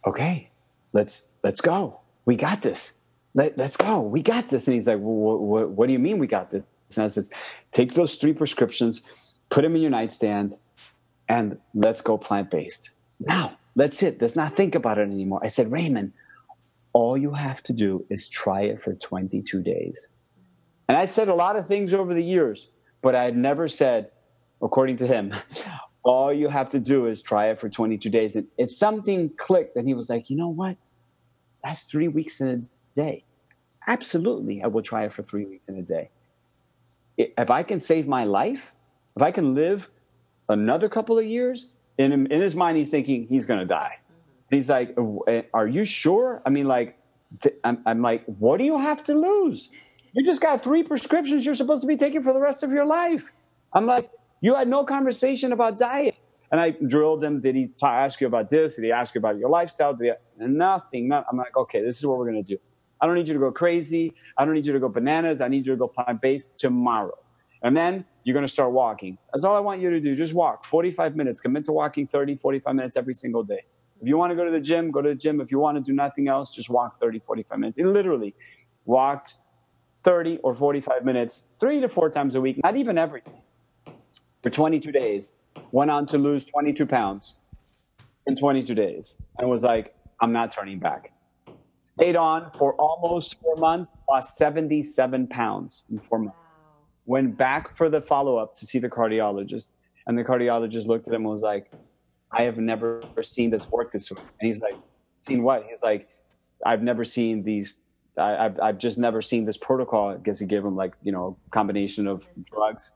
okay, let's, let's go. We got this. Let, us go. We got this. And he's like, well, what, what do you mean we got this? And I says, take those three prescriptions, put them in your nightstand, and let's go plant based. Now, that's it. Let's not think about it anymore. I said, Raymond, all you have to do is try it for 22 days. And I'd said a lot of things over the years, but I had never said, according to him, all you have to do is try it for 22 days. And it's something clicked, and he was like, you know what? That's three weeks in a day. Absolutely, I will try it for three weeks in a day. If I can save my life, if I can live another couple of years, in, in his mind, he's thinking he's going to die. And he's like, eh, Are you sure? I mean, like, I'm, I'm like, What do you have to lose? You just got three prescriptions you're supposed to be taking for the rest of your life. I'm like, You had no conversation about diet. And I drilled him. Did he t- ask you about this? Did he ask you about your lifestyle? Did he, nothing. Not, I'm like, okay, this is what we're going to do. I don't need you to go crazy. I don't need you to go bananas. I need you to go plant based tomorrow. And then you're going to start walking. That's all I want you to do. Just walk 45 minutes. Commit to walking 30, 45 minutes every single day. If you want to go to the gym, go to the gym. If you want to do nothing else, just walk 30, 45 minutes. It literally walked 30 or 45 minutes, three to four times a week, not even every day, for 22 days. Went on to lose 22 pounds in 22 days and was like, I'm not turning back. Stayed on for almost four months, lost 77 pounds in four months went back for the follow up to see the cardiologist, and the cardiologist looked at him and was like, "I have never seen this work this way." And he's like, "Seen what?" He's like, "I've never seen these. I, have I've just never seen this protocol." I guess he gave him like you know combination of drugs,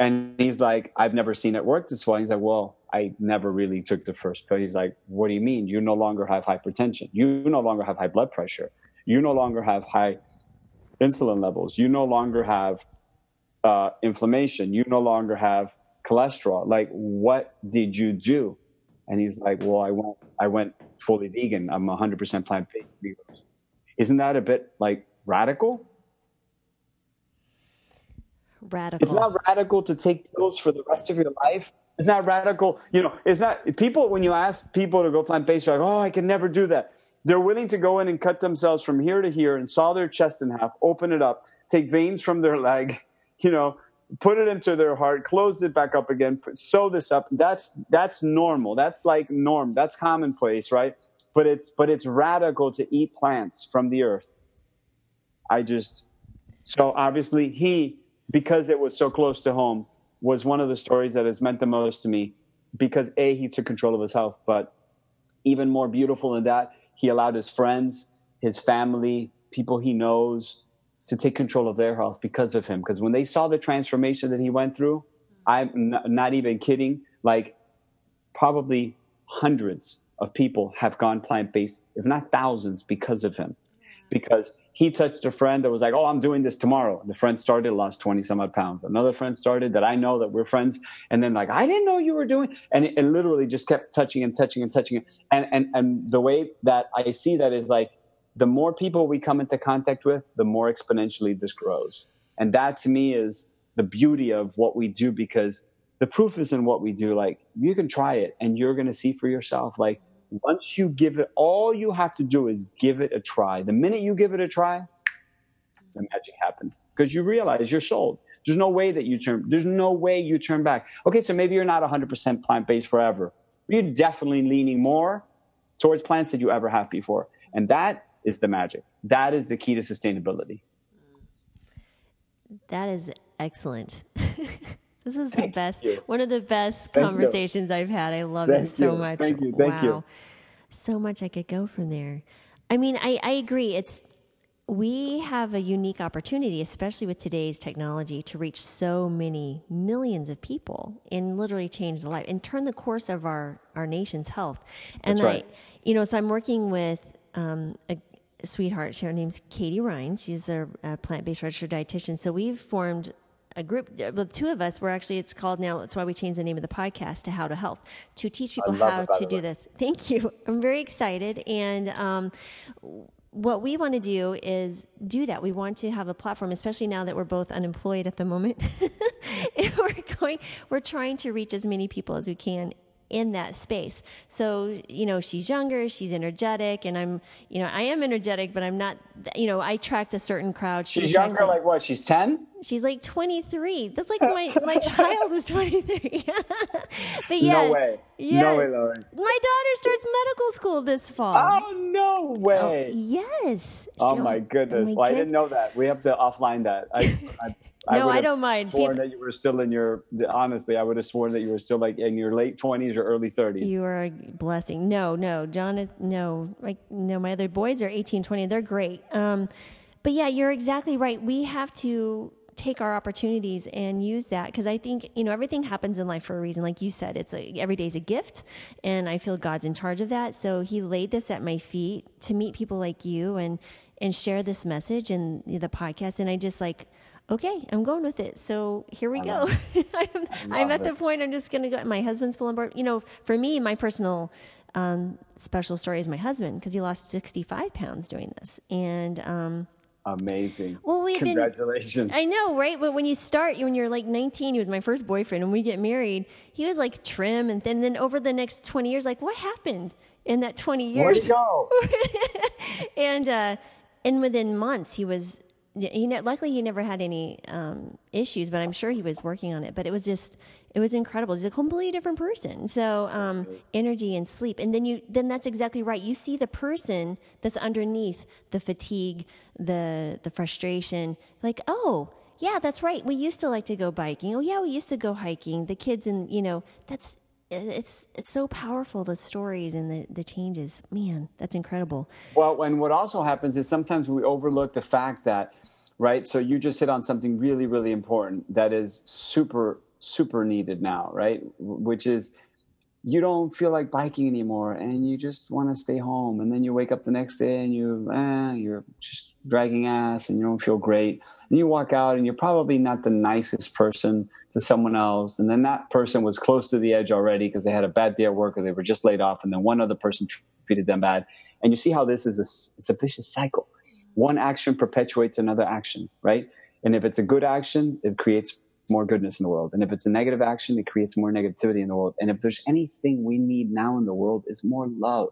and he's like, "I've never seen it work this way." He's like, "Well." I never really took the first pill. He's like, What do you mean? You no longer have hypertension. You no longer have high blood pressure. You no longer have high insulin levels. You no longer have uh, inflammation. You no longer have cholesterol. Like, what did you do? And he's like, well, I went, I went fully vegan. I'm 100% plant based. Isn't that a bit like radical? Radical. It's not radical to take pills for the rest of your life. It's not radical. You know, it's not people. When you ask people to go plant based, you're like, oh, I can never do that. They're willing to go in and cut themselves from here to here and saw their chest in half, open it up, take veins from their leg, you know, put it into their heart, close it back up again, sew this up. That's that's normal. That's like norm. That's commonplace, right? But it's but it's radical to eat plants from the earth. I just so obviously he because it was so close to home was one of the stories that has meant the most to me because a he took control of his health, but even more beautiful than that, he allowed his friends, his family, people he knows, to take control of their health because of him. Because when they saw the transformation that he went through, I'm not even kidding, like probably hundreds of people have gone plant based, if not thousands, because of him. Because he touched a friend that was like, Oh, I'm doing this tomorrow. The friend started, lost 20 some odd pounds. Another friend started that I know that we're friends. And then, like, I didn't know you were doing. And it, it literally just kept touching and touching and touching. And, and, and the way that I see that is like, the more people we come into contact with, the more exponentially this grows. And that to me is the beauty of what we do because the proof is in what we do. Like you can try it and you're going to see for yourself. Like once you give it, all you have to do is give it a try. The minute you give it a try, the magic happens because you realize you're sold. There's no way that you turn, there's no way you turn back. Okay, so maybe you're not 100% plant based forever. You're definitely leaning more towards plants than you ever have before. And that is the magic. That is the key to sustainability. That is excellent. this is Thank the best, you. one of the best Thank conversations you. I've had. I love Thank it so you. much. Thank you. Thank wow. you. So much I could go from there. I mean, I, I agree. It's we have a unique opportunity, especially with today's technology, to reach so many millions of people and literally change the life and turn the course of our, our nation's health. And That's right. I, you know, so I'm working with um, a sweetheart. Her name's Katie Ryan. She's a, a plant-based registered dietitian. So we've formed a group. The two of us were actually. It's called now. That's why we changed the name of the podcast to How to Health to teach people how it, to do this. Thank you. I'm very excited and. Um, what we want to do is do that. We want to have a platform, especially now that we're both unemployed at the moment. we're going, we're trying to reach as many people as we can in that space. So, you know, she's younger, she's energetic, and I'm, you know, I am energetic, but I'm not, you know, I attract a certain crowd. She she's younger, like what? She's 10? She's like 23. That's like my, my child is 23. but yeah. No way. Yeah, no way, Lauren. My daughter starts medical school this fall. Oh, no way. Oh, yes. Oh, oh my goodness. Oh my well, I didn't know that. We have to offline that. I, I no, I, I don't mind. Sworn People, that you were still in your. Honestly, I would have sworn that you were still like in your late twenties or early thirties. You are a blessing. No, no, John. No, like no. My other boys are 18, 20. They're great. Um, but yeah, you're exactly right. We have to take our opportunities and use that because I think you know everything happens in life for a reason. Like you said, it's a, every day's a gift, and I feel God's in charge of that. So He laid this at my feet to meet people like you and and share this message and the podcast. And I just like okay, I'm going with it. So here we I go. I'm, I'm, at it. the point I'm just going to go. My husband's full on board. You know, for me, my personal um, special story is my husband because he lost 65 pounds doing this. And, um, Amazing. Well, we congratulations. Been, I know, right? But when you start, when you're like 19, he was my first boyfriend. When we get married, he was like trim, and then, and then over the next 20 years, like what happened in that 20 years? Where'd he go? and uh, and within months, he was he ne- luckily he never had any um, issues, but I'm sure he was working on it. But it was just it was incredible. He's a completely different person. So um, energy and sleep, and then you then that's exactly right. You see the person that's underneath the fatigue, the the frustration. Like oh yeah, that's right. We used to like to go biking. Oh yeah, we used to go hiking. The kids and you know that's it's it's so powerful the stories and the the changes man that's incredible well and what also happens is sometimes we overlook the fact that right? So you just hit on something really, really important that is super, super needed now, right? Which is you don't feel like biking anymore and you just want to stay home. And then you wake up the next day and you, eh, you're just dragging ass and you don't feel great. And you walk out and you're probably not the nicest person to someone else. And then that person was close to the edge already because they had a bad day at work or they were just laid off. And then one other person treated them bad. And you see how this is a, it's a vicious cycle one action perpetuates another action, right? And if it's a good action, it creates more goodness in the world. And if it's a negative action, it creates more negativity in the world. And if there's anything we need now in the world is more love,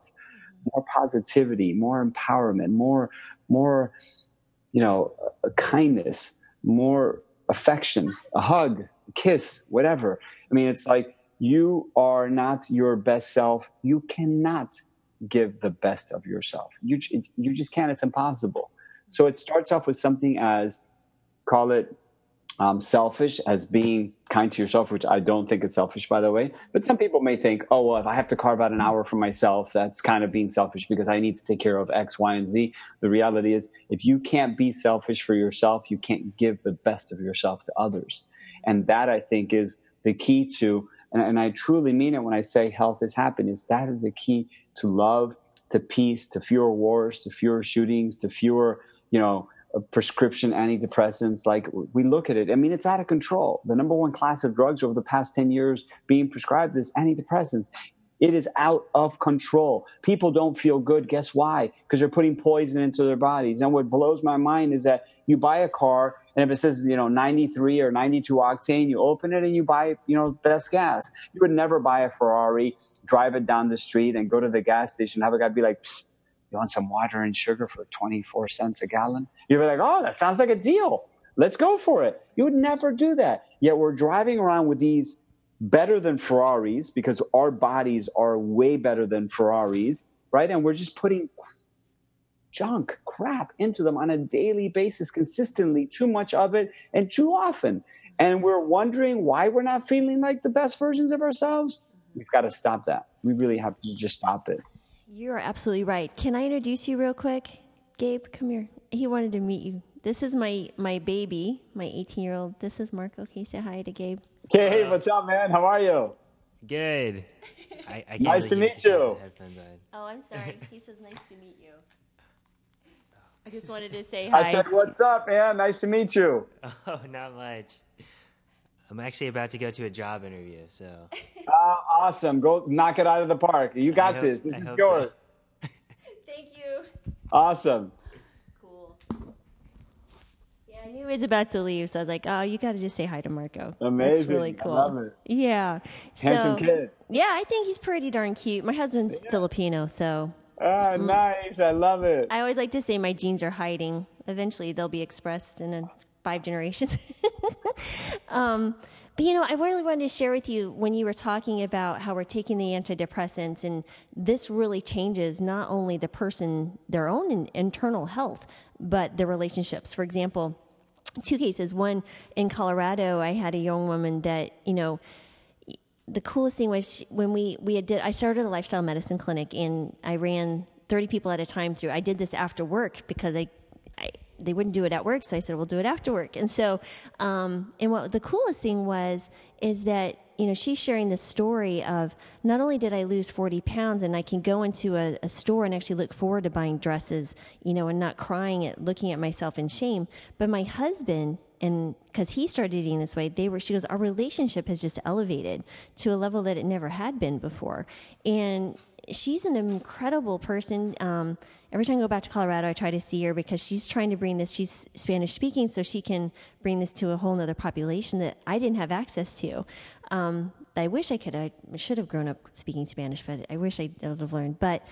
more positivity, more empowerment, more, more, you know, kindness, more affection, a hug, a kiss, whatever. I mean, it's like you are not your best self. You cannot give the best of yourself. You, you just can't. It's impossible. So it starts off with something as, call it um, selfish, as being kind to yourself, which I don't think is selfish, by the way. But some people may think, oh, well, if I have to carve out an hour for myself, that's kind of being selfish because I need to take care of X, Y, and Z. The reality is, if you can't be selfish for yourself, you can't give the best of yourself to others. And that, I think, is the key to, and, and I truly mean it when I say health is happiness. That is the key to love, to peace, to fewer wars, to fewer shootings, to fewer you know, uh, prescription antidepressants. Like we look at it, I mean, it's out of control. The number one class of drugs over the past 10 years being prescribed is antidepressants. It is out of control. People don't feel good. Guess why? Because they're putting poison into their bodies. And what blows my mind is that you buy a car and if it says, you know, 93 or 92 octane, you open it and you buy, you know, best gas. You would never buy a Ferrari, drive it down the street and go to the gas station, have a guy be like, Psst, you want some water and sugar for 24 cents a gallon? You'd be like, oh, that sounds like a deal. Let's go for it. You would never do that. Yet we're driving around with these better than Ferraris because our bodies are way better than Ferraris, right? And we're just putting junk, crap into them on a daily basis, consistently, too much of it and too often. And we're wondering why we're not feeling like the best versions of ourselves. We've got to stop that. We really have to just stop it. You are absolutely right. Can I introduce you real quick? Gabe, come here. He wanted to meet you. This is my my baby, my 18 year old. This is Marco. Can you say hi to Gabe? Gabe, uh, what's up, man? How are you? Good. I, I nice really to meet you. Oh, I'm sorry. He says nice to meet you. I just wanted to say hi. I said, "What's up, man? Nice to meet you." Oh, not much. I'm actually about to go to a job interview, so. Uh, awesome! Go knock it out of the park. You got hope, this. This I is yours. So. Thank you. Awesome. Cool. Yeah, I knew he was about to leave, so I was like, "Oh, you got to just say hi to Marco." That's Amazing. really I cool. love it. Yeah. Handsome So- kid. Yeah, I think he's pretty darn cute. My husband's Filipino, so Ah, nice. I love it. I always like to say my genes are hiding. Eventually, they'll be expressed in a, five generations. um, but you know, I really wanted to share with you when you were talking about how we're taking the antidepressants, and this really changes not only the person, their own in- internal health, but their relationships. For example, two cases. One in Colorado, I had a young woman that you know the coolest thing was when we we did I started a lifestyle medicine clinic and I ran 30 people at a time through. I did this after work because I they wouldn't do it at work, so I said we'll do it after work. And so, um, and what the coolest thing was is that you know she's sharing the story of not only did I lose 40 pounds and I can go into a, a store and actually look forward to buying dresses, you know, and not crying at looking at myself in shame, but my husband and because he started eating this way they were she goes our relationship has just elevated to a level that it never had been before and she's an incredible person um, every time i go back to colorado i try to see her because she's trying to bring this she's spanish speaking so she can bring this to a whole other population that i didn't have access to um, i wish i could i should have grown up speaking spanish but i wish i would have learned but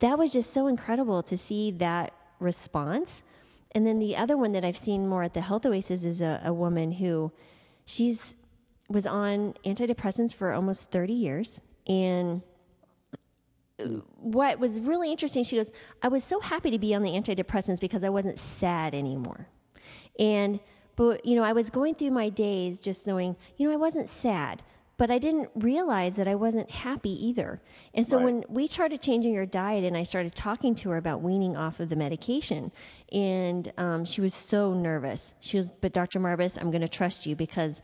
that was just so incredible to see that response and then the other one that I've seen more at the Health Oasis is a, a woman who she's was on antidepressants for almost 30 years. And what was really interesting, she goes, I was so happy to be on the antidepressants because I wasn't sad anymore. And, but, you know, I was going through my days just knowing, you know, I wasn't sad, but I didn't realize that I wasn't happy either. And so Right. when we started changing her diet and I started talking to her about weaning off of the medication, and um, she was so nervous. She was, but Dr. Marbas, I'm going to trust you because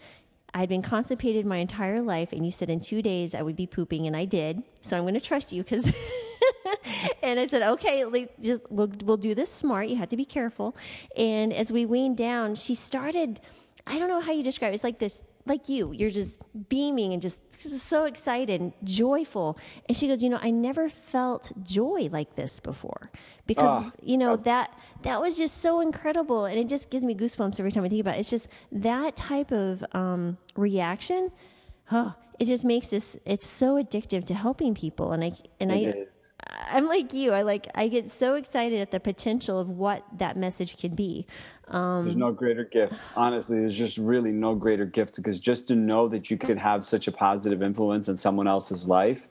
I'd been constipated my entire life, and you said in two days I would be pooping, and I did. So I'm going to trust you because. and I said, okay, we'll, we'll do this smart. You have to be careful. And as we weaned down, she started, I don't know how you describe it. It's like this, like you, you're just beaming and just so excited and joyful. And she goes, you know, I never felt joy like this before because, Ah. you know, that, that was just so incredible. And it just gives me goosebumps every time I think about it. It's just that type of um, reaction. Oh, it just makes this, it's so addictive to helping people. And I, and I, is. I'm like you. I like I get so excited at the potential of what that message can be. Um, There's no greater gift. Honestly, there's just really no greater gift because just to know that you could have such a positive influence in someone else's life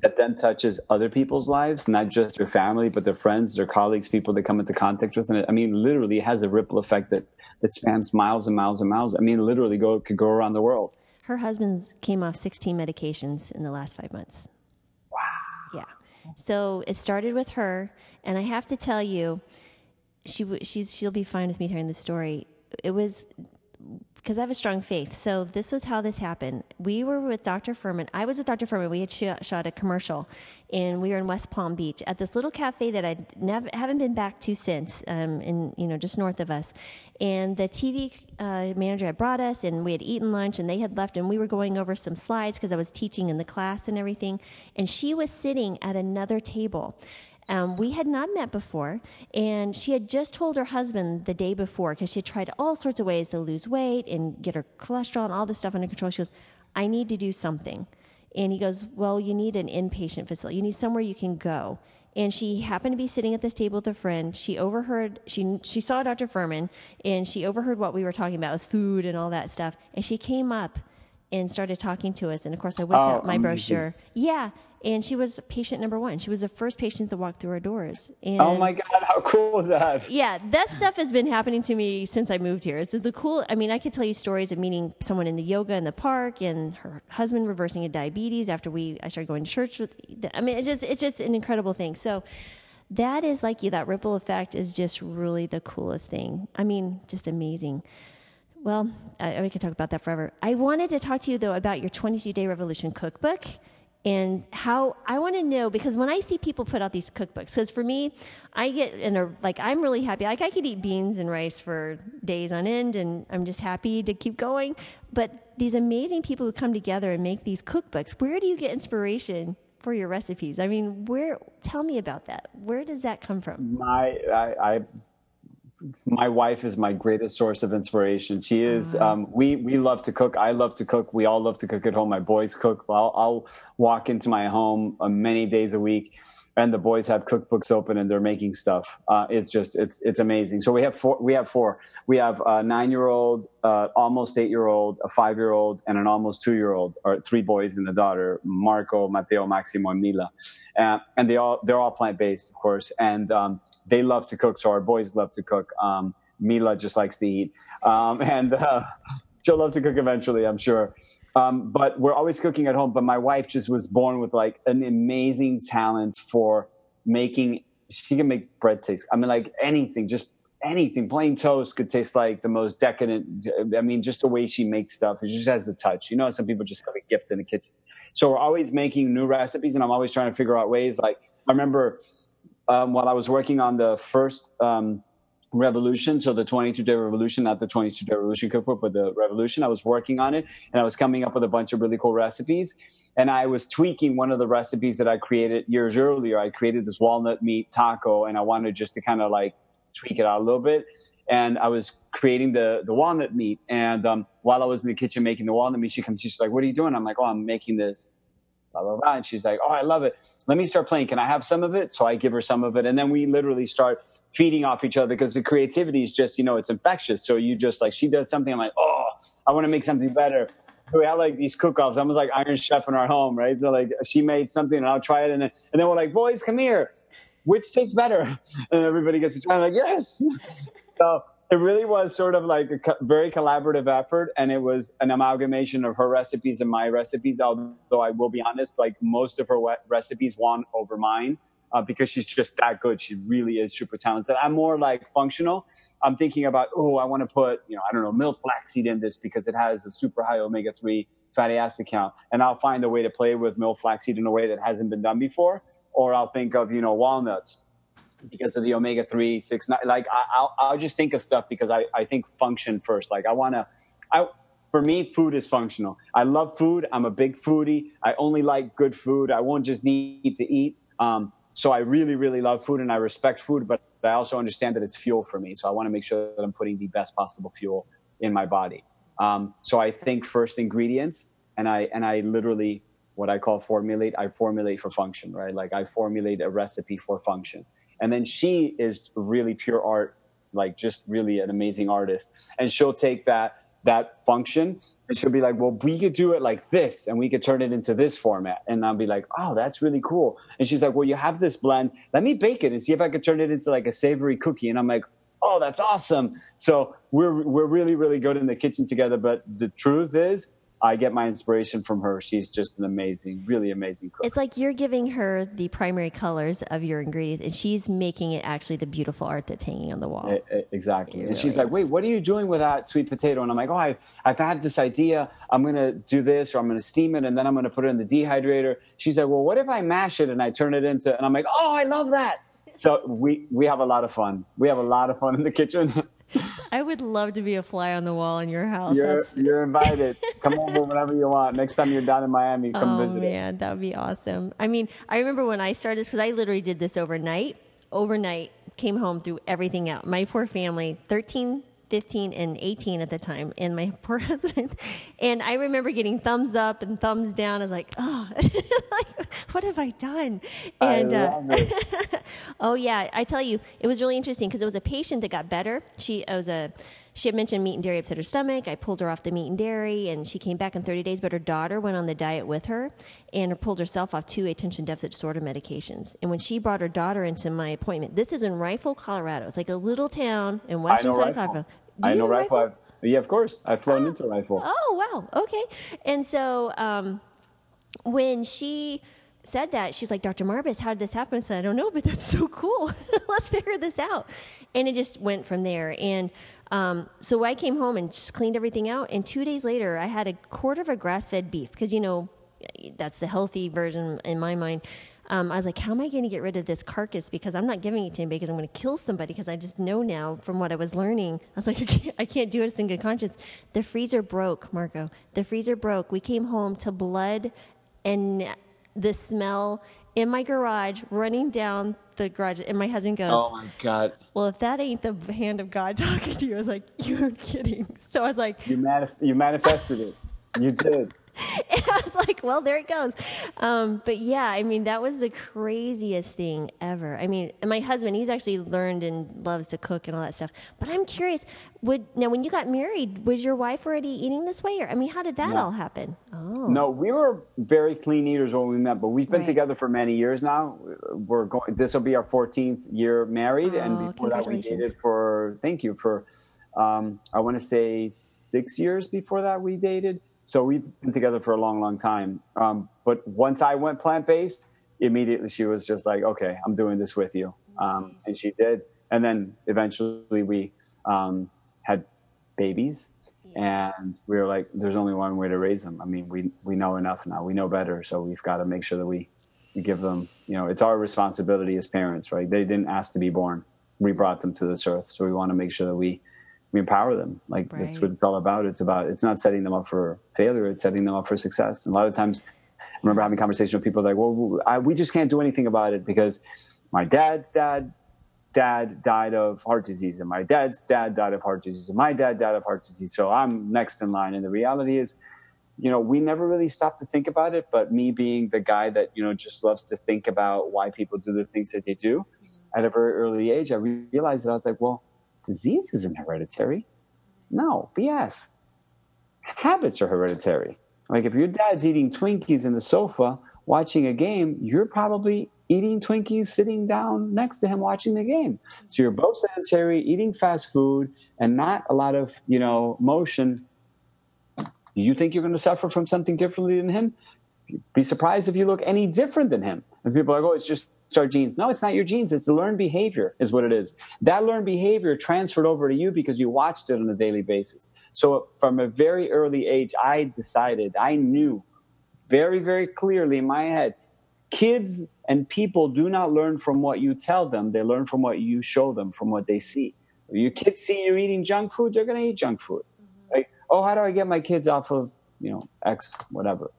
that then touches other people's lives, not just their family, but their friends, their colleagues, people they come into contact with. And it, I mean, literally it has a ripple effect that, that spans miles and miles and miles. I mean, literally go could go around the world. her husband came off 16 medications in the last five months. Wow. Yeah. So it started with her, and I have to tell you, she she's she'll be fine with me telling the story. It was because I have a strong faith. So this was how this happened. We were with Dr. Fuhrman. I was with Dr. Fuhrman. We had shot, shot a commercial, and we were in West Palm Beach at this little cafe that I never haven't been back to since, um, in you know just north of us. And the TV uh, manager had brought us, and we had eaten lunch, and they had left, and we were going over some slides because I was teaching in the class and everything. And she was sitting at another table. Um, we had not met before, and she had just told her husband the day before because she had tried all sorts of ways to lose weight and get her cholesterol and all this stuff under control. She goes, I need to do something. And he goes, Well, you need an inpatient facility. You need somewhere you can go. And she happened to be sitting at this table with a friend. She overheard, she, she saw Dr. Fuhrman, and she overheard what we were talking about, was food and all that stuff. And she came up and started talking to us. And of course, I whipped Oh, out my amazing. brochure. Yeah. And she was patient number one. She was the first patient to walk through our doors. Oh and Oh my God, how cool is that? yeah, that stuff has been happening to me since I moved here. It's the cool. I mean, I could tell you stories of meeting someone in the yoga in the park, and her husband reversing a diabetes after we I started going to church with. I mean, it's just it's just an incredible thing. So that is like you. That ripple effect is just really the coolest thing. I mean, just amazing. Well, I, we could talk about that forever. I wanted to talk to you though about your 22 Day Revolution cookbook and how I want to know because when I see people put out these cookbooks, because for me, I get in a like I'm really happy. Like I could eat beans and rice for days on end, and I'm just happy to keep going. But these amazing people who come together and make these cookbooks, where do you get inspiration for your recipes. I mean, where? Tell me about that. Where does that come from? My, I, I my wife is my greatest source of inspiration. She is. Um, we we love to cook. I love to cook. We all love to cook at home. My boys cook. I'll, I'll walk into my home uh, many days a week, and the boys have cookbooks open and they're making stuff. Uh, it's just it's it's amazing. So we have four. We have four. We have a nine year old, uh, almost eight year old, a five year old, and an almost two year old, or three boys and a daughter. Marco, Matteo, Maximo, and Mila, uh, and they all they're all plant based, of course, and. Um, they love to cook, so our boys love to cook. Um, Mila just likes to eat, um, and uh, she'll love to cook eventually, I'm sure. Um, but we're always cooking at home. But my wife just was born with like an amazing talent for making. She can make bread taste. I mean, like anything, just anything. Plain toast could taste like the most decadent. I mean, just the way she makes stuff. It just has the touch. You know, some people just have a gift in the kitchen. So we're always making new recipes, and I'm always trying to figure out ways. Like I remember um, while I was working on the first um, revolution, so the 22 day revolution, not the 22 day revolution cookbook, but the revolution, I was working on it and I was coming up with a bunch of really cool recipes. And I was tweaking one of the recipes that I created years earlier. I created this walnut meat taco and I wanted just to kind of like tweak it out a little bit. And I was creating the, the walnut meat. And um, while I was in the kitchen making the walnut meat, she comes, she's like, What are you doing? I'm like, Oh, I'm making this blah, blah, blah. And she's like, Oh, I love it. Let me start playing. Can I have some of it? So I give her some of it. And then we literally start feeding off each other because the creativity is just, you know, it's infectious. So you just like, she does something. I'm like, Oh, I want to make something better. So we have like these cook offs. I was like Iron Chef in our home, right? So like she made something and I'll try it. And then, and then we're like, Boys, come here. Which tastes better? And everybody gets to try. I'm like, Yes. So it really was sort of like a co- very collaborative effort and it was an amalgamation of her recipes and my recipes although i will be honest like most of her recipes won over mine uh, because she's just that good. She really is super talented. I'm more like functional. I'm thinking about oh i want to put you know i don't know milk flaxseed in this because it has a super high omega-3 fatty acid count and i'll find a way to play with milk flaxseed in a way that hasn't been done before or i'll think of you know walnuts because of the omega 3 6 9 like I, will I'll just think of stuff because i, I think function first. Like i want to i for me food is functional. I love food. I'm a big foodie. I only like good food. I won't just need to eat. Um, so i really really love food and i respect food but i also understand that it's fuel for me. So i want to make sure that i'm putting the best possible fuel in my body. Um, so i think first ingredients and i and i literally what i call formulate i formulate for function right? Like i formulate a recipe for function and then she is really pure art, like just really an amazing artist. And she'll take that that function and she'll be like, well, we could do it like this and we could turn it into this format. And I'll be like, oh, that's really cool. And she's like, well, you have this blend. Let me bake it and see if I could turn it into like a savory cookie. And I'm like, oh, that's awesome. So we're, we're really, really good in the kitchen together. But the truth is, I get my inspiration from her. She's just an amazing, really amazing cook. It's like you're giving her the primary colors of your ingredients, and she's making it actually the beautiful art that's hanging on the wall. exactly. and really she's is. like, "Wait, what are you doing with that sweet potato?" And I'm like, "Oh, I, I've had this idea. I'm going to do this, or I'm going to steam it, and then I'm going to put it in the dehydrator." She's like, "Well, what if I mash it and I turn it into?" And I'm like, "Oh, I love that." So we we have a lot of fun. We have a lot of fun in the kitchen. I would love to be a fly on the wall in your house. You're, you're invited. come over whenever you want. Next time you're down in Miami, come oh, visit man, us. that would be awesome. I mean, I remember when I started this because I literally did this overnight. Overnight, came home, threw everything out. My poor family, 13 15 and 18 at the time, and my poor husband. And I remember getting thumbs up and thumbs down. I was like, oh, like, what have I done? And I uh, oh yeah, I tell you, it was really interesting because it was a patient that got better. She was a she had mentioned meat and dairy upset her stomach. I pulled her off the meat and dairy, and she came back in 30 days. But her daughter went on the diet with her and pulled herself off two attention deficit disorder medications. And when she brought her daughter into my appointment, this is in Rifle, Colorado. It's like a little town in western Colorado. I know, Rifle. Rifle? Yeah, of course. I've flown oh. into Rifle. Oh, wow. Okay. And so um, when she said that, she's like, Dr. Marbas, how did this happen? I said, I don't know, but that's so cool. Let's figure this out. And it just went from there. And um, so I came home and just cleaned everything out. And two days later, I had a quarter of a grass fed beef because, you know, that's the healthy version in my mind um, I was like, how am I going to get rid of this carcass? Because I'm not giving it to anybody because I'm going to kill somebody because I just know now from what I was learning. I was like, I can't, I can't do it in good conscience. The freezer broke, Marco. The freezer broke. We came home to blood and the smell in my garage, running down the garage, and my husband goes, Oh my god! "Well, if that ain't the hand of God talking to you," I was like, "You're kidding." So I was like, You manif- you manifested it. You did. and I was like, well, there it goes. Um, but yeah, I mean, that was the craziest thing ever. I mean, and my husband, he's actually learned and loves to cook and all that stuff. But I'm curious, would now when you got married, was your wife already eating this way, or I mean, how did that No. all happen? Oh, No, we were very clean eaters when we met, but we've been Right. together for many years now. We're going. This will be our 14th year married, Oh, and before that, we dated for. Thank you for. Um, I want to say six years before that we dated. So we've been together for a long, long time. Um, but once I went plant based, immediately she was just like, "Okay, I'm doing this with you," um, and she did. And then eventually we um, had babies. And we were like there's only one way to raise them. I mean we we know enough now. We know better. So we've got to make sure that we we give them you know it's our responsibility as parents right? They didn't ask to be born. We brought them to this earth. So we want to make sure that we we empower them. Like that's what it's all about. It's about it's not setting them up for failure it's setting them up for success. And a lot of times i remember having conversations with people like well I, we just can't do anything about it because my dad's dad dad died of heart disease and my dad's dad died of heart disease and my dad died of heart disease so i'm next in line. And the reality is you know we never really stopped to think about it but me being the guy that you know just loves to think about why people do the things that they do mm-hmm. at a very early age i realized that i was like well disease isn't hereditary? No bs habits are hereditary. Like if your dad's eating twinkies in the sofa watching a game you're probably eating twinkies sitting down next to him watching the game. So you're both sedentary eating fast food and not a lot of you know motion. You think you're going to suffer from something differently than him? Be surprised if you look any different than him. And people are like oh it's just our genes. No it's not your genes. It's learned behavior is what it is. That learned behavior transferred over to you because you watched it on a daily basis. So from a very early age i decided i knew very very clearly in my head kids and people do not learn from what you tell them. They learn from what you show them from what they see. If your kids see you eating junk food they're going to eat junk food. Mm-hmm. Like oh how do i get my kids off of you know x whatever?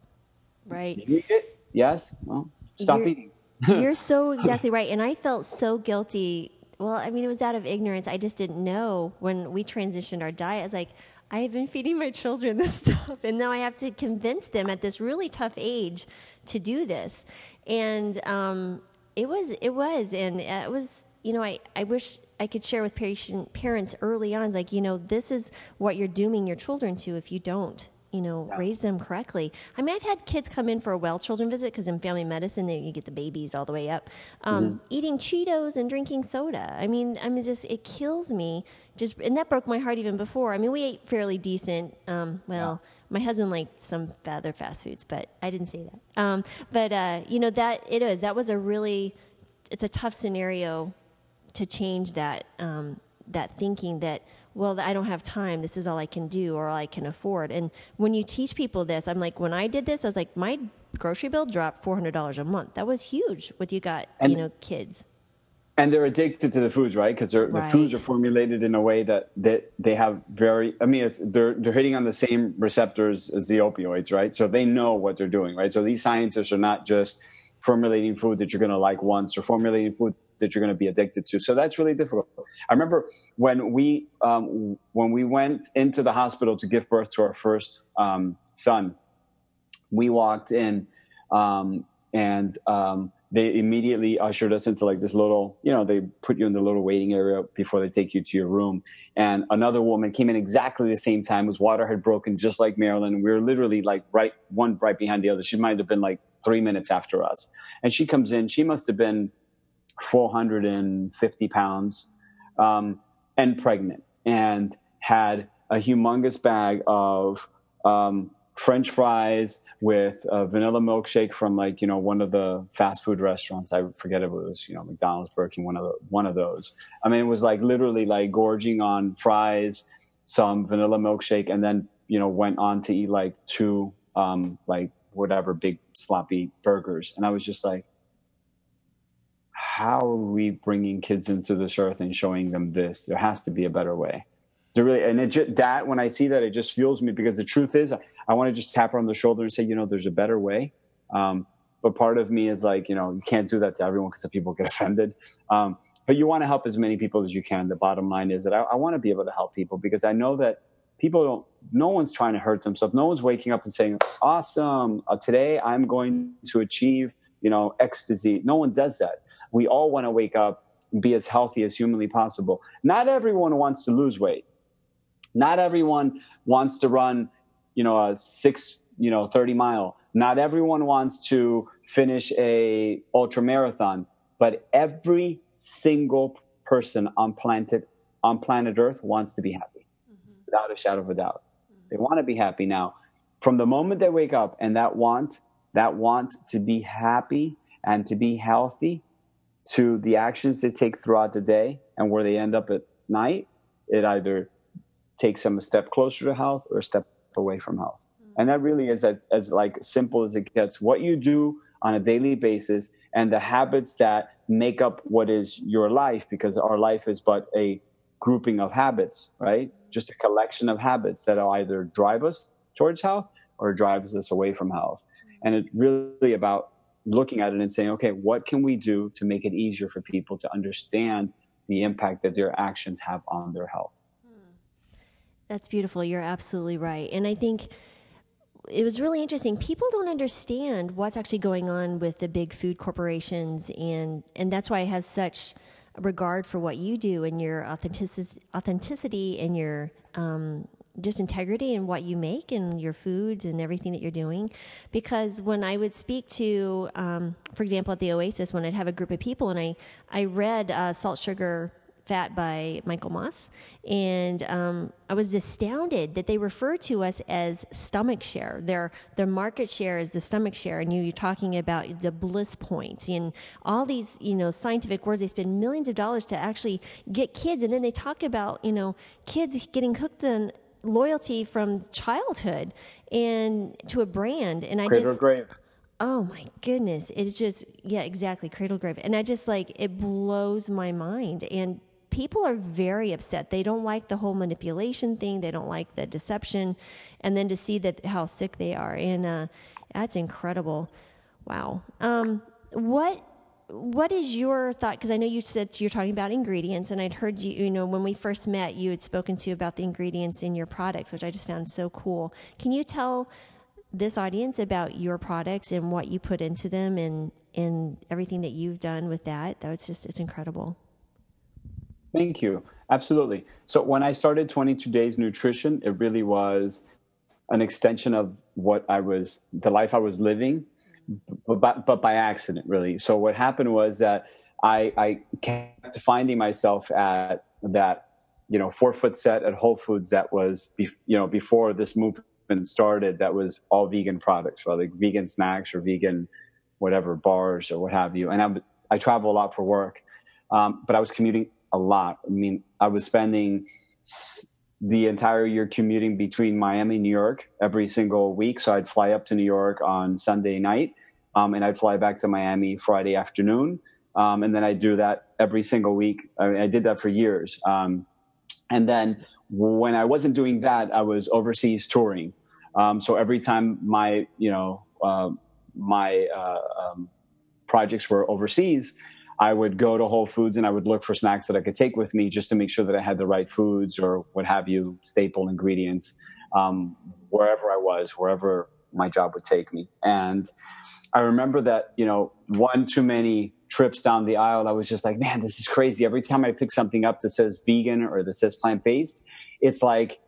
Right. you eat it? Yes? Well stop You're- eating You're so exactly right. And I felt so guilty. Well, I mean, it was out of ignorance. I just didn't know when we transitioned our diet. I was like, I've been feeding my children this stuff, and now I have to convince them at this really tough age to do this. And um, it was, it was, and it was. You know, I, I wish I could share with patient parents early on. Like, you know, this is what you're dooming your children to if you don't you know, raise them correctly. I mean, I've had kids come in for a well children visit because in family medicine, they, you get the babies all the way up, um, eating Cheetos and drinking soda. I mean, I mean, just it kills me. Just and that broke my heart even before. I mean, we ate fairly decent. Um, well, my husband liked some other fast foods, but I didn't say that. Um, but uh, you know that it is that was a really it's a tough scenario to change that um, that thinking that well I don't have time this is all I can do or all I can afford and when you teach people this I'm like when I did this I was like my grocery bill dropped four hundred dollars a month that was huge with you got And- you know kids and they're addicted to the foods, right? Because the foods are formulated in a way that that they have very. I mean, it's, they're they're hitting on the same receptors as the opioids, right? So they know what they're doing, right? So these scientists are not just formulating food that you're going to like once, or formulating food that you're going to be addicted to. So that's really difficult. I remember when we um, when we went into the hospital to give birth to our first um, son, we walked in um, and um, they immediately ushered us into like this little you know they put you in the little waiting area before they take you to your room. And another woman came in exactly the same time whose water had broken just like marilyn. We were literally like right one right behind the other. She might have been like three minutes after us. And she comes in. She must have been 450 pounds um, and pregnant and had a humongous bag of um, French fries with a vanilla milkshake from like you know one of the fast food restaurants. I forget if it was you know McDonald's, Burger one of the, one of those. I mean, it was like literally like gorging on fries, some vanilla milkshake, and then you know went on to eat like two um, like whatever big sloppy burgers, and I was just like, how are we bringing kids into this earth and showing them this? There has to be a better way. There really, and it just, that when I see that, it just fuels me because the truth is, I want to just tap her on the shoulder and say, you know, there's a better way. Um, but part of me is like, you know, you can't do that to everyone because the people get offended. Um, but you want to help as many people as you can. The bottom line is that I, I want to be able to help people because I know that people don't. No one's trying to hurt themselves. No one's waking up and saying, "Awesome! Uh, today I'm going to achieve, you know, ecstasy." No one does that. We all want to wake up and be as healthy as humanly possible. Not everyone wants to lose weight. Not everyone wants to run, you know, a six, you know, 30 mile. Not everyone wants to finish a ultra marathon, but every single person on planet on planet Earth wants to be happy, mm-hmm. without a shadow of a doubt. Mm-hmm. They want to be happy now. From the moment they wake up and that want, that want to be happy and to be healthy, to the actions they take throughout the day and where they end up at night, it either takes them a step closer to health or a step away from health. Mm-hmm. And that really is as, as like simple as it gets. What you do on a daily basis and the habits that make up what is your life because our life is but a grouping of habits, right? Just a collection of habits that either drive us towards health or drives us away from health. And it's really about looking at it and saying, okay, what can we do to make it easier for people to understand the impact that their actions have on their health? That's beautiful. You're absolutely right. And I think it was really interesting. People don't understand what's actually going on with the big food corporations, and and that's why I have such regard for what you do and your authenticity, authenticity and your um, just integrity in what you make and your foods and everything that you're doing. Because when I would speak to, um, for example, at the Oasis, when I'd have a group of people and I I read uh, Salt Sugar Fat by Michael Moss. And um, I was astounded that they refer to us as stomach share. Their, their market share is the stomach share. And you, you're talking about the bliss points and all these, you know, scientific words. They spend millions of dollars to actually get kids. And then they talk about, you know, kids getting hooked on loyalty from childhood and to a brand. And I Cradle just. grave. Oh my goodness. It's just, yeah, exactly. Cradle grave. And I just like, it blows my mind. And people are very upset. They don't like the whole manipulation thing. They don't like the deception, and then to see that how sick they are, and uh, that's incredible. Wow. Um, what what is your thought? Because I know you said you're talking about ingredients, and I'd heard you. You know, when we first met, you had spoken to about the ingredients in your products, which I just found so cool. Can you tell this audience about your products and what you put into them, and and everything that you've done with that? That was just it's incredible. Thank you. Absolutely. So when I started 22 Days Nutrition, it really was an extension of what I was, the life I was living, but by, but by accident, really. So what happened was that I, I kept finding myself at that, you know, four foot set at Whole Foods that was, be, you know, before this movement started, that was all vegan products, right? like vegan snacks or vegan whatever bars or what have you. And I, I travel a lot for work, um, but I was commuting a lot. I mean, I was spending the entire year commuting between Miami and New York every single week. So I'd fly up to New York on Sunday night, um, and I'd fly back to Miami Friday afternoon. Um, and then I do that every single week. I, mean, I did that for years. Um, and then when I wasn't doing that, I was overseas touring. Um, so every time my, you know, uh, my uh, um, projects were overseas, I would go to Whole Foods and I would look for snacks that I could take with me just to make sure that I had the right foods or what have you, staple ingredients, um, wherever I was, wherever my job would take me. And I remember that, you know, one too many trips down the aisle, I was just like, man, this is crazy. Every time I pick something up that says vegan or that says plant based, it's like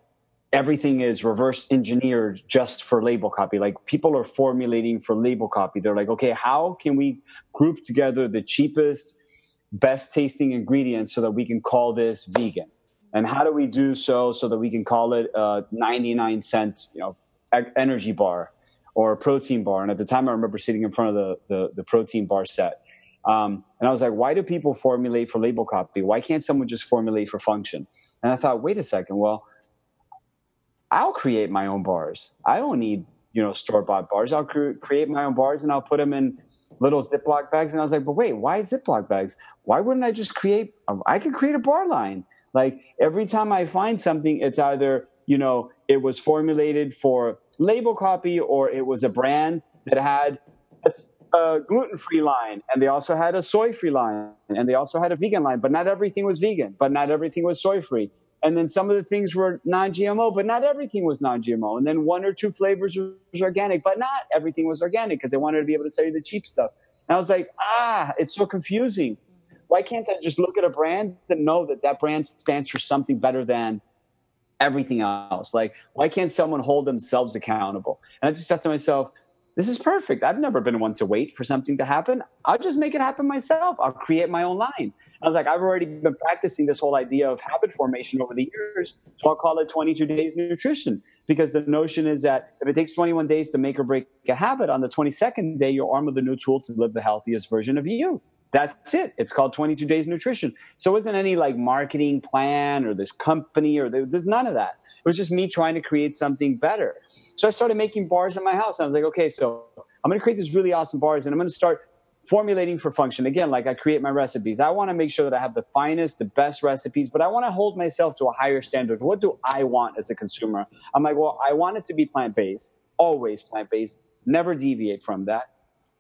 everything is reverse engineered just for label copy. Like people are formulating for label copy. They're like, okay, how can we group together the cheapest, best tasting ingredients so that we can call this vegan? And how do we do so so that we can call it a 99 cent, you know, energy bar or a protein bar? And at the time, I remember sitting in front of the, the, the protein bar set. Um, and I was like, why do people formulate for label copy? Why can't someone just formulate for function? And I thought, wait a second, well, I'll create my own bars. I don't need, you know, store bought bars. I'll cre- create my own bars and I'll put them in little Ziploc bags. And I was like, but wait, why Ziploc bags? Why wouldn't I just create, a, I could create a bar line. Like every time I find something, it's either, you know, it was formulated for label copy or it was a brand that had a, a gluten free line, and they also had a soy free line, and they also had a vegan line, but not everything was vegan, but not everything was soy free. And then some of the things were non GMO, but not everything was non GMO. And then one or two flavors was organic, but not everything was organic because they wanted to be able to sell you the cheap stuff. And I was like, ah, it's so confusing. Why can't I just look at a brand and know that that brand stands for something better than everything else? Like, why can't someone hold themselves accountable? And I just said to myself, this is perfect. I've never been one to wait for something to happen. I'll just make it happen myself. I'll create my own line. I was like, I've already been practicing this whole idea of habit formation over the years. So I'll call it 22 days nutrition because the notion is that if it takes 21 days to make or break a habit, on the 22nd day, you're armed with a new tool to live the healthiest version of you. That's it. It's called 22 days nutrition. So it wasn't any like marketing plan or this company or there's none of that. It was just me trying to create something better. So I started making bars in my house. I was like, okay, so I'm going to create these really awesome bars and I'm going to start formulating for function. Again, like I create my recipes. I want to make sure that I have the finest, the best recipes, but I want to hold myself to a higher standard. What do I want as a consumer? I'm like, well, I want it to be plant based, always plant based, never deviate from that.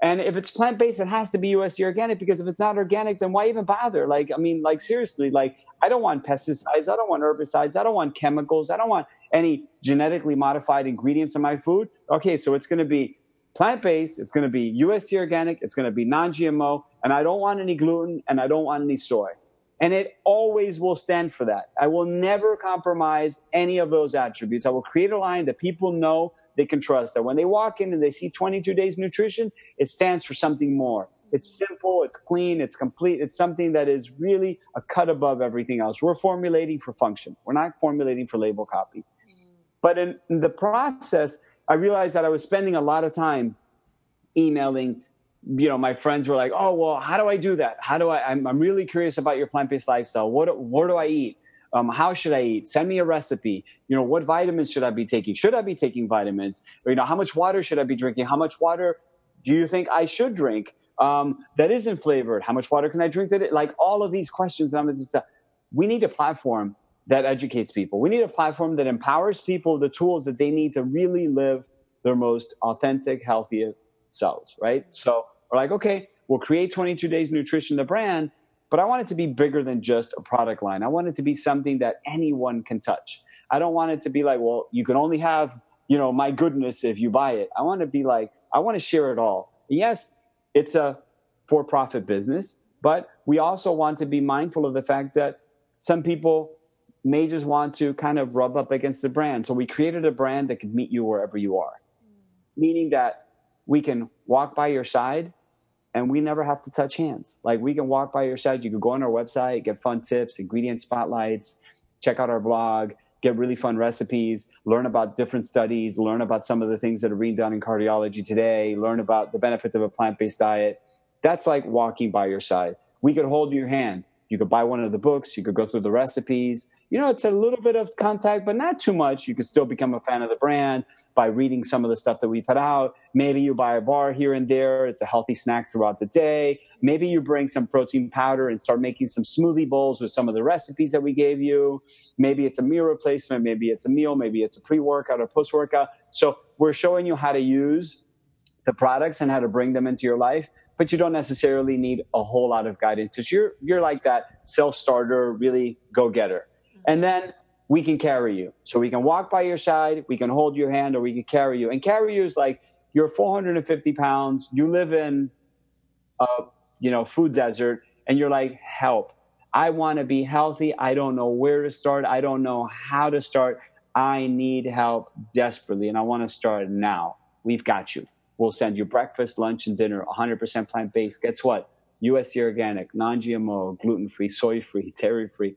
And if it's plant based, it has to be USDA organic because if it's not organic, then why even bother? Like, I mean, like seriously, like I don't want pesticides. I don't want herbicides. I don't want chemicals. I don't want any genetically modified ingredients in my food. Okay, so it's going to be plant based. It's going to be USDA organic. It's going to be non GMO. And I don't want any gluten and I don't want any soy. And it always will stand for that. I will never compromise any of those attributes. I will create a line that people know they can trust. That when they walk in and they see 22 days nutrition, it stands for something more. It's simple, it's clean, it's complete. It's something that is really a cut above everything else. We're formulating for function. We're not formulating for label copy. Mm. But in, in the process, I realized that I was spending a lot of time emailing. You know, my friends were like, "Oh, well, how do I do that? How do I? I'm, I'm really curious about your plant-based lifestyle. What, what do I eat? Um, how should I eat? Send me a recipe. You know, what vitamins should I be taking? Should I be taking vitamins? Or, you know, how much water should I be drinking? How much water do you think I should drink? um, that isn't flavored? How much water can I drink? That it, like all of these questions. I'm just, uh, we need a platform that educates people. We need a platform that empowers people the tools that they need to really live their most authentic, healthy selves. Right. So we're like, okay, we'll create 22 Days Nutrition, the brand, but I want it to be bigger than just a product line. I want it to be something that anyone can touch. I don't want it to be like, well, you can only have, you know, my goodness if you buy it. I want to be like, I want to share it all. Yes, it's a for profit business, but we also want to be mindful of the fact that some people may just want to kind of rub up against the brand. So we created a brand that could meet you wherever you are, mm. meaning that we can walk by your side and we never have to touch hands. Like we can walk by your side. You can go on our website, get fun tips, ingredient spotlights, check out our blog, get really fun recipes, learn about different studies, learn about some of the things that are being done in cardiology today, learn about the benefits of a plant based diet. That's like walking by your side. We could hold your hand. You could buy one of the books, you could go through the recipes, you know, it's a little bit of contact, but not too much. You can still become a fan of the brand by reading some of the stuff that we put out. Maybe you buy a bar here and there. It's a healthy snack throughout the day. Maybe you bring some protein powder and start making some smoothie bowls with some of the recipes that we gave you. Maybe it's a meal replacement. Maybe it's a meal. Maybe it's a pre workout or post workout. So we're showing you how to use the products and how to bring them into your life but you don't necessarily need a whole lot of guidance because you're you're like that self starter, really go getter and then we can carry you. So we can walk by your side, we can hold your hand, or we can carry you. And carry you is like you're 450 pounds, you live in a you know food desert, and you're like, help. I want to be healthy. I don't know where to start. I don't know how to start. I need help desperately, and I want to start now. We've got you. We'll send you breakfast, lunch, and dinner, 100% plant based. Guess what? USDA organic, non GMO, gluten free, soy free, dairy free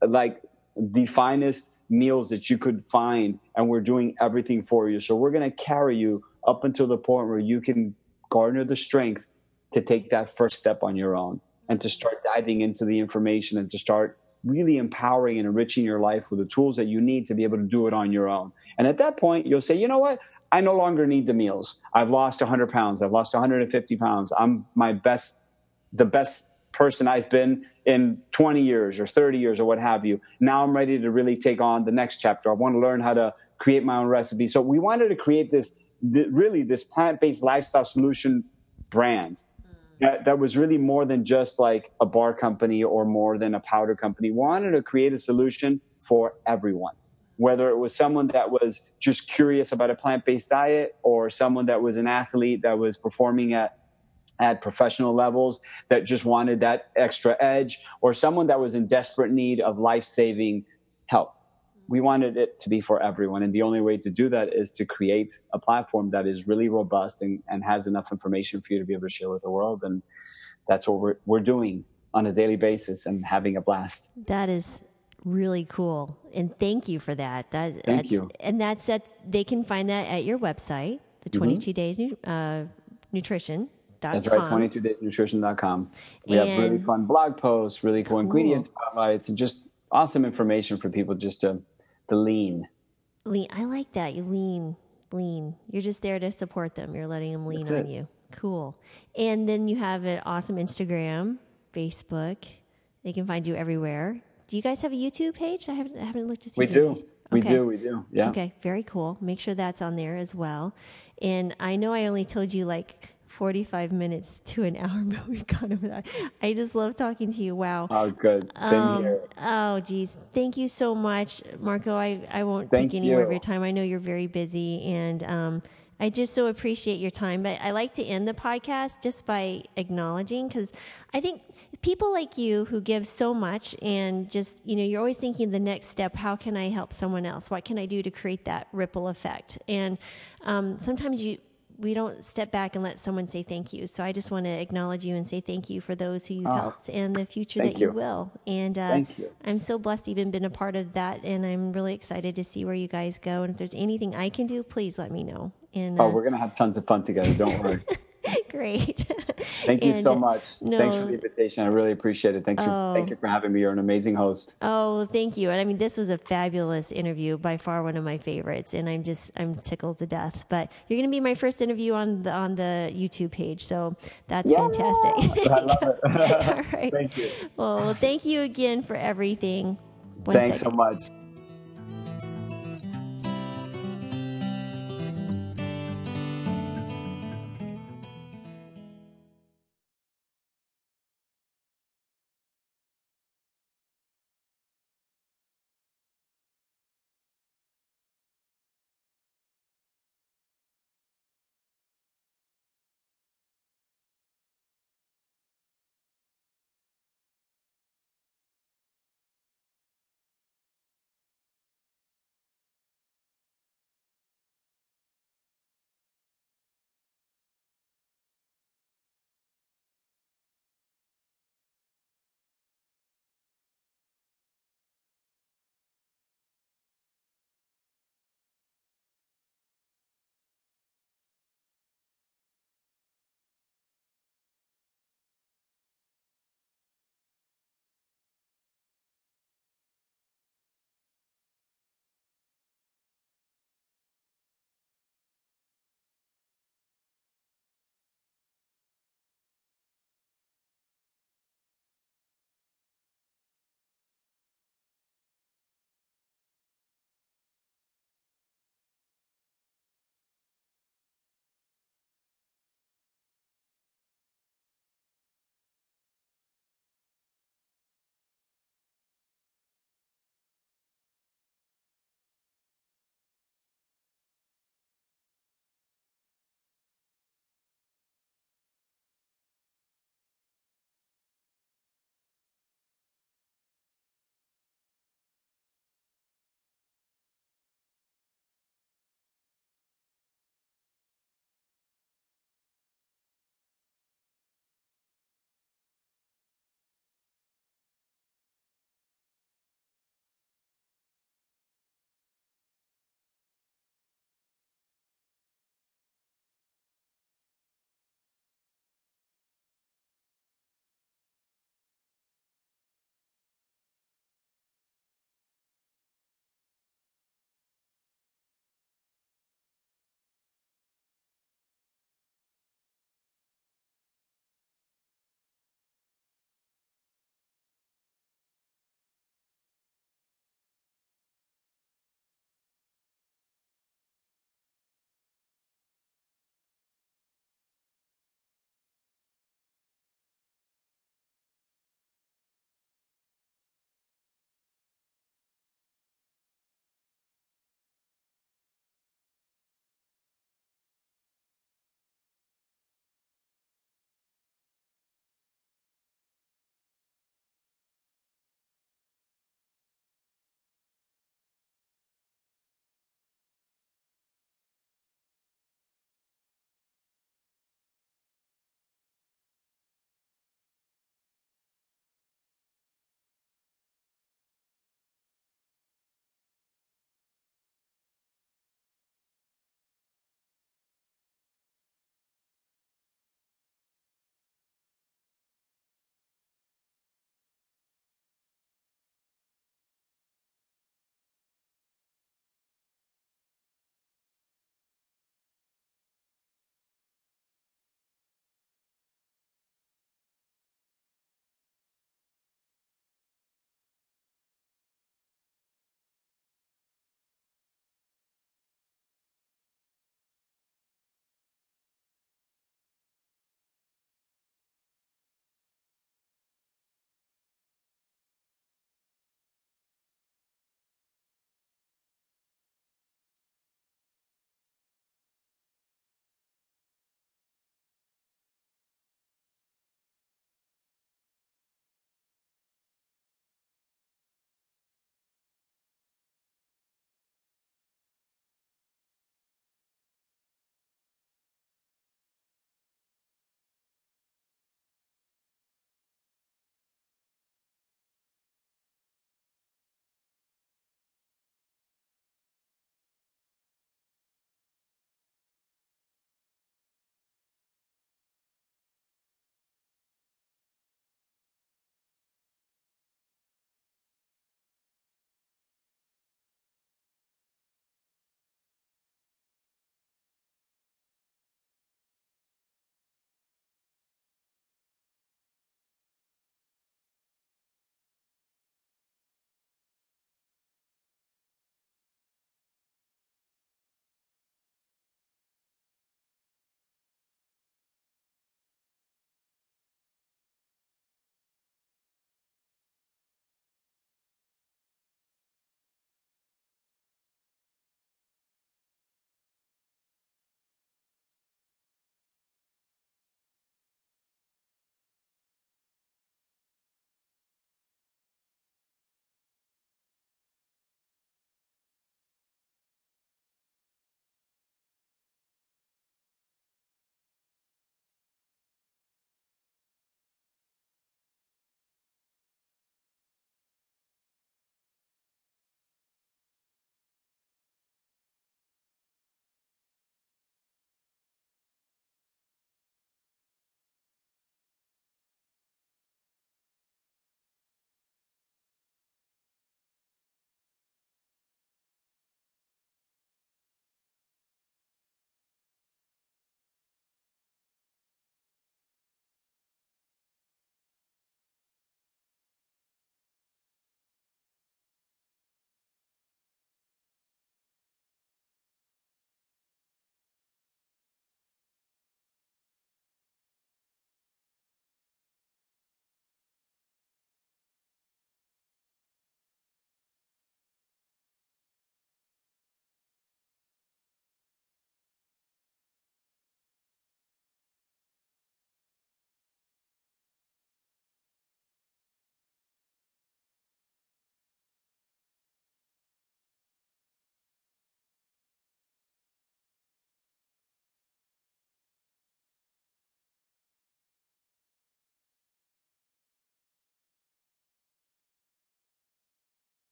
like the finest meals that you could find and we're doing everything for you. So we're going to carry you up until the point where you can garner the strength to take that first step on your own and to start diving into the information and to start really empowering and enriching your life with the tools that you need to be able to do it on your own. And at that point you'll say you know what? I no longer need the meals. I've lost 100 pounds. I've lost 150 pounds. I'm my best the best person I've been in 20 years or 30 years or what have you. Now I'm ready to really take on the next chapter. I want to learn how to create my own recipe. So we wanted to create this really this plant-based lifestyle solution brand mm. that, that was really more than just like a bar company or more than a powder company. We wanted to create a solution for everyone, whether it was someone that was just curious about a plant based diet or someone that was an athlete that was performing at at professional levels that just wanted that extra edge or someone that was in desperate need of life-saving help we wanted it to be for everyone. And the only way to do that is to create a platform that is really robust and, and has enough information for you to be able to share with the world. And that's what we're, we're doing on a daily basis and having a blast. That is really cool. And thank you for that. that thank you. And that's that they can find that at your website, the 22 mm-hmm. days uh, nutrition. That's right, 22daysnutrition.com. We and have really fun blog posts, really cool, cool. ingredients highlights, and just awesome information for people just to the lean. Lean. I like that. You lean, lean. You're just there to support them. You're letting them lean That's on it. you. Cool. And then you have an awesome Instagram, Facebook. They can find you everywhere. Do you guys have a YouTube page? I haven't, I haven't looked to see. We do. We do. We do. Yeah. Okay. Very cool. Make sure that's on there as well. And I know I only told you like 45 minutes to an hour, but we've gone over that. I just love talking to you. Wow. Oh, good. Same um, here. Oh, geez. Thank you so much, Marco. I, I won't Thank take any you. more of your time. I know you're very busy, and um, I just so appreciate your time. But I like to end the podcast just by acknowledging, because I think people like you who give so much and just, you know, you're always thinking the next step how can I help someone else? What can I do to create that ripple effect? And um, sometimes you, we don't step back and let someone say thank you. So I just want to acknowledge you and say thank you for those who you've oh, helped and the future that you. you. will. And uh, thank you. I'm so blessed to even been a part of that, and I'm really excited to see where you guys go. And if there's anything I can do, please let me know. And oh, uh, we're gonna have tons of fun together. Don't worry. Great. Thank you and so much. No, Thanks for the invitation. I really appreciate it. Thanks oh, for, thank you for having me. You're an amazing host. Oh, thank you. And I mean, this was a fabulous interview, by far one of my favorites. And I'm just I'm tickled to death. But you're going to be my first interview on the on the YouTube page, so that's yeah, fantastic. I love it. All right. Thank you. Well, thank you again for everything. One Thanks second. so much.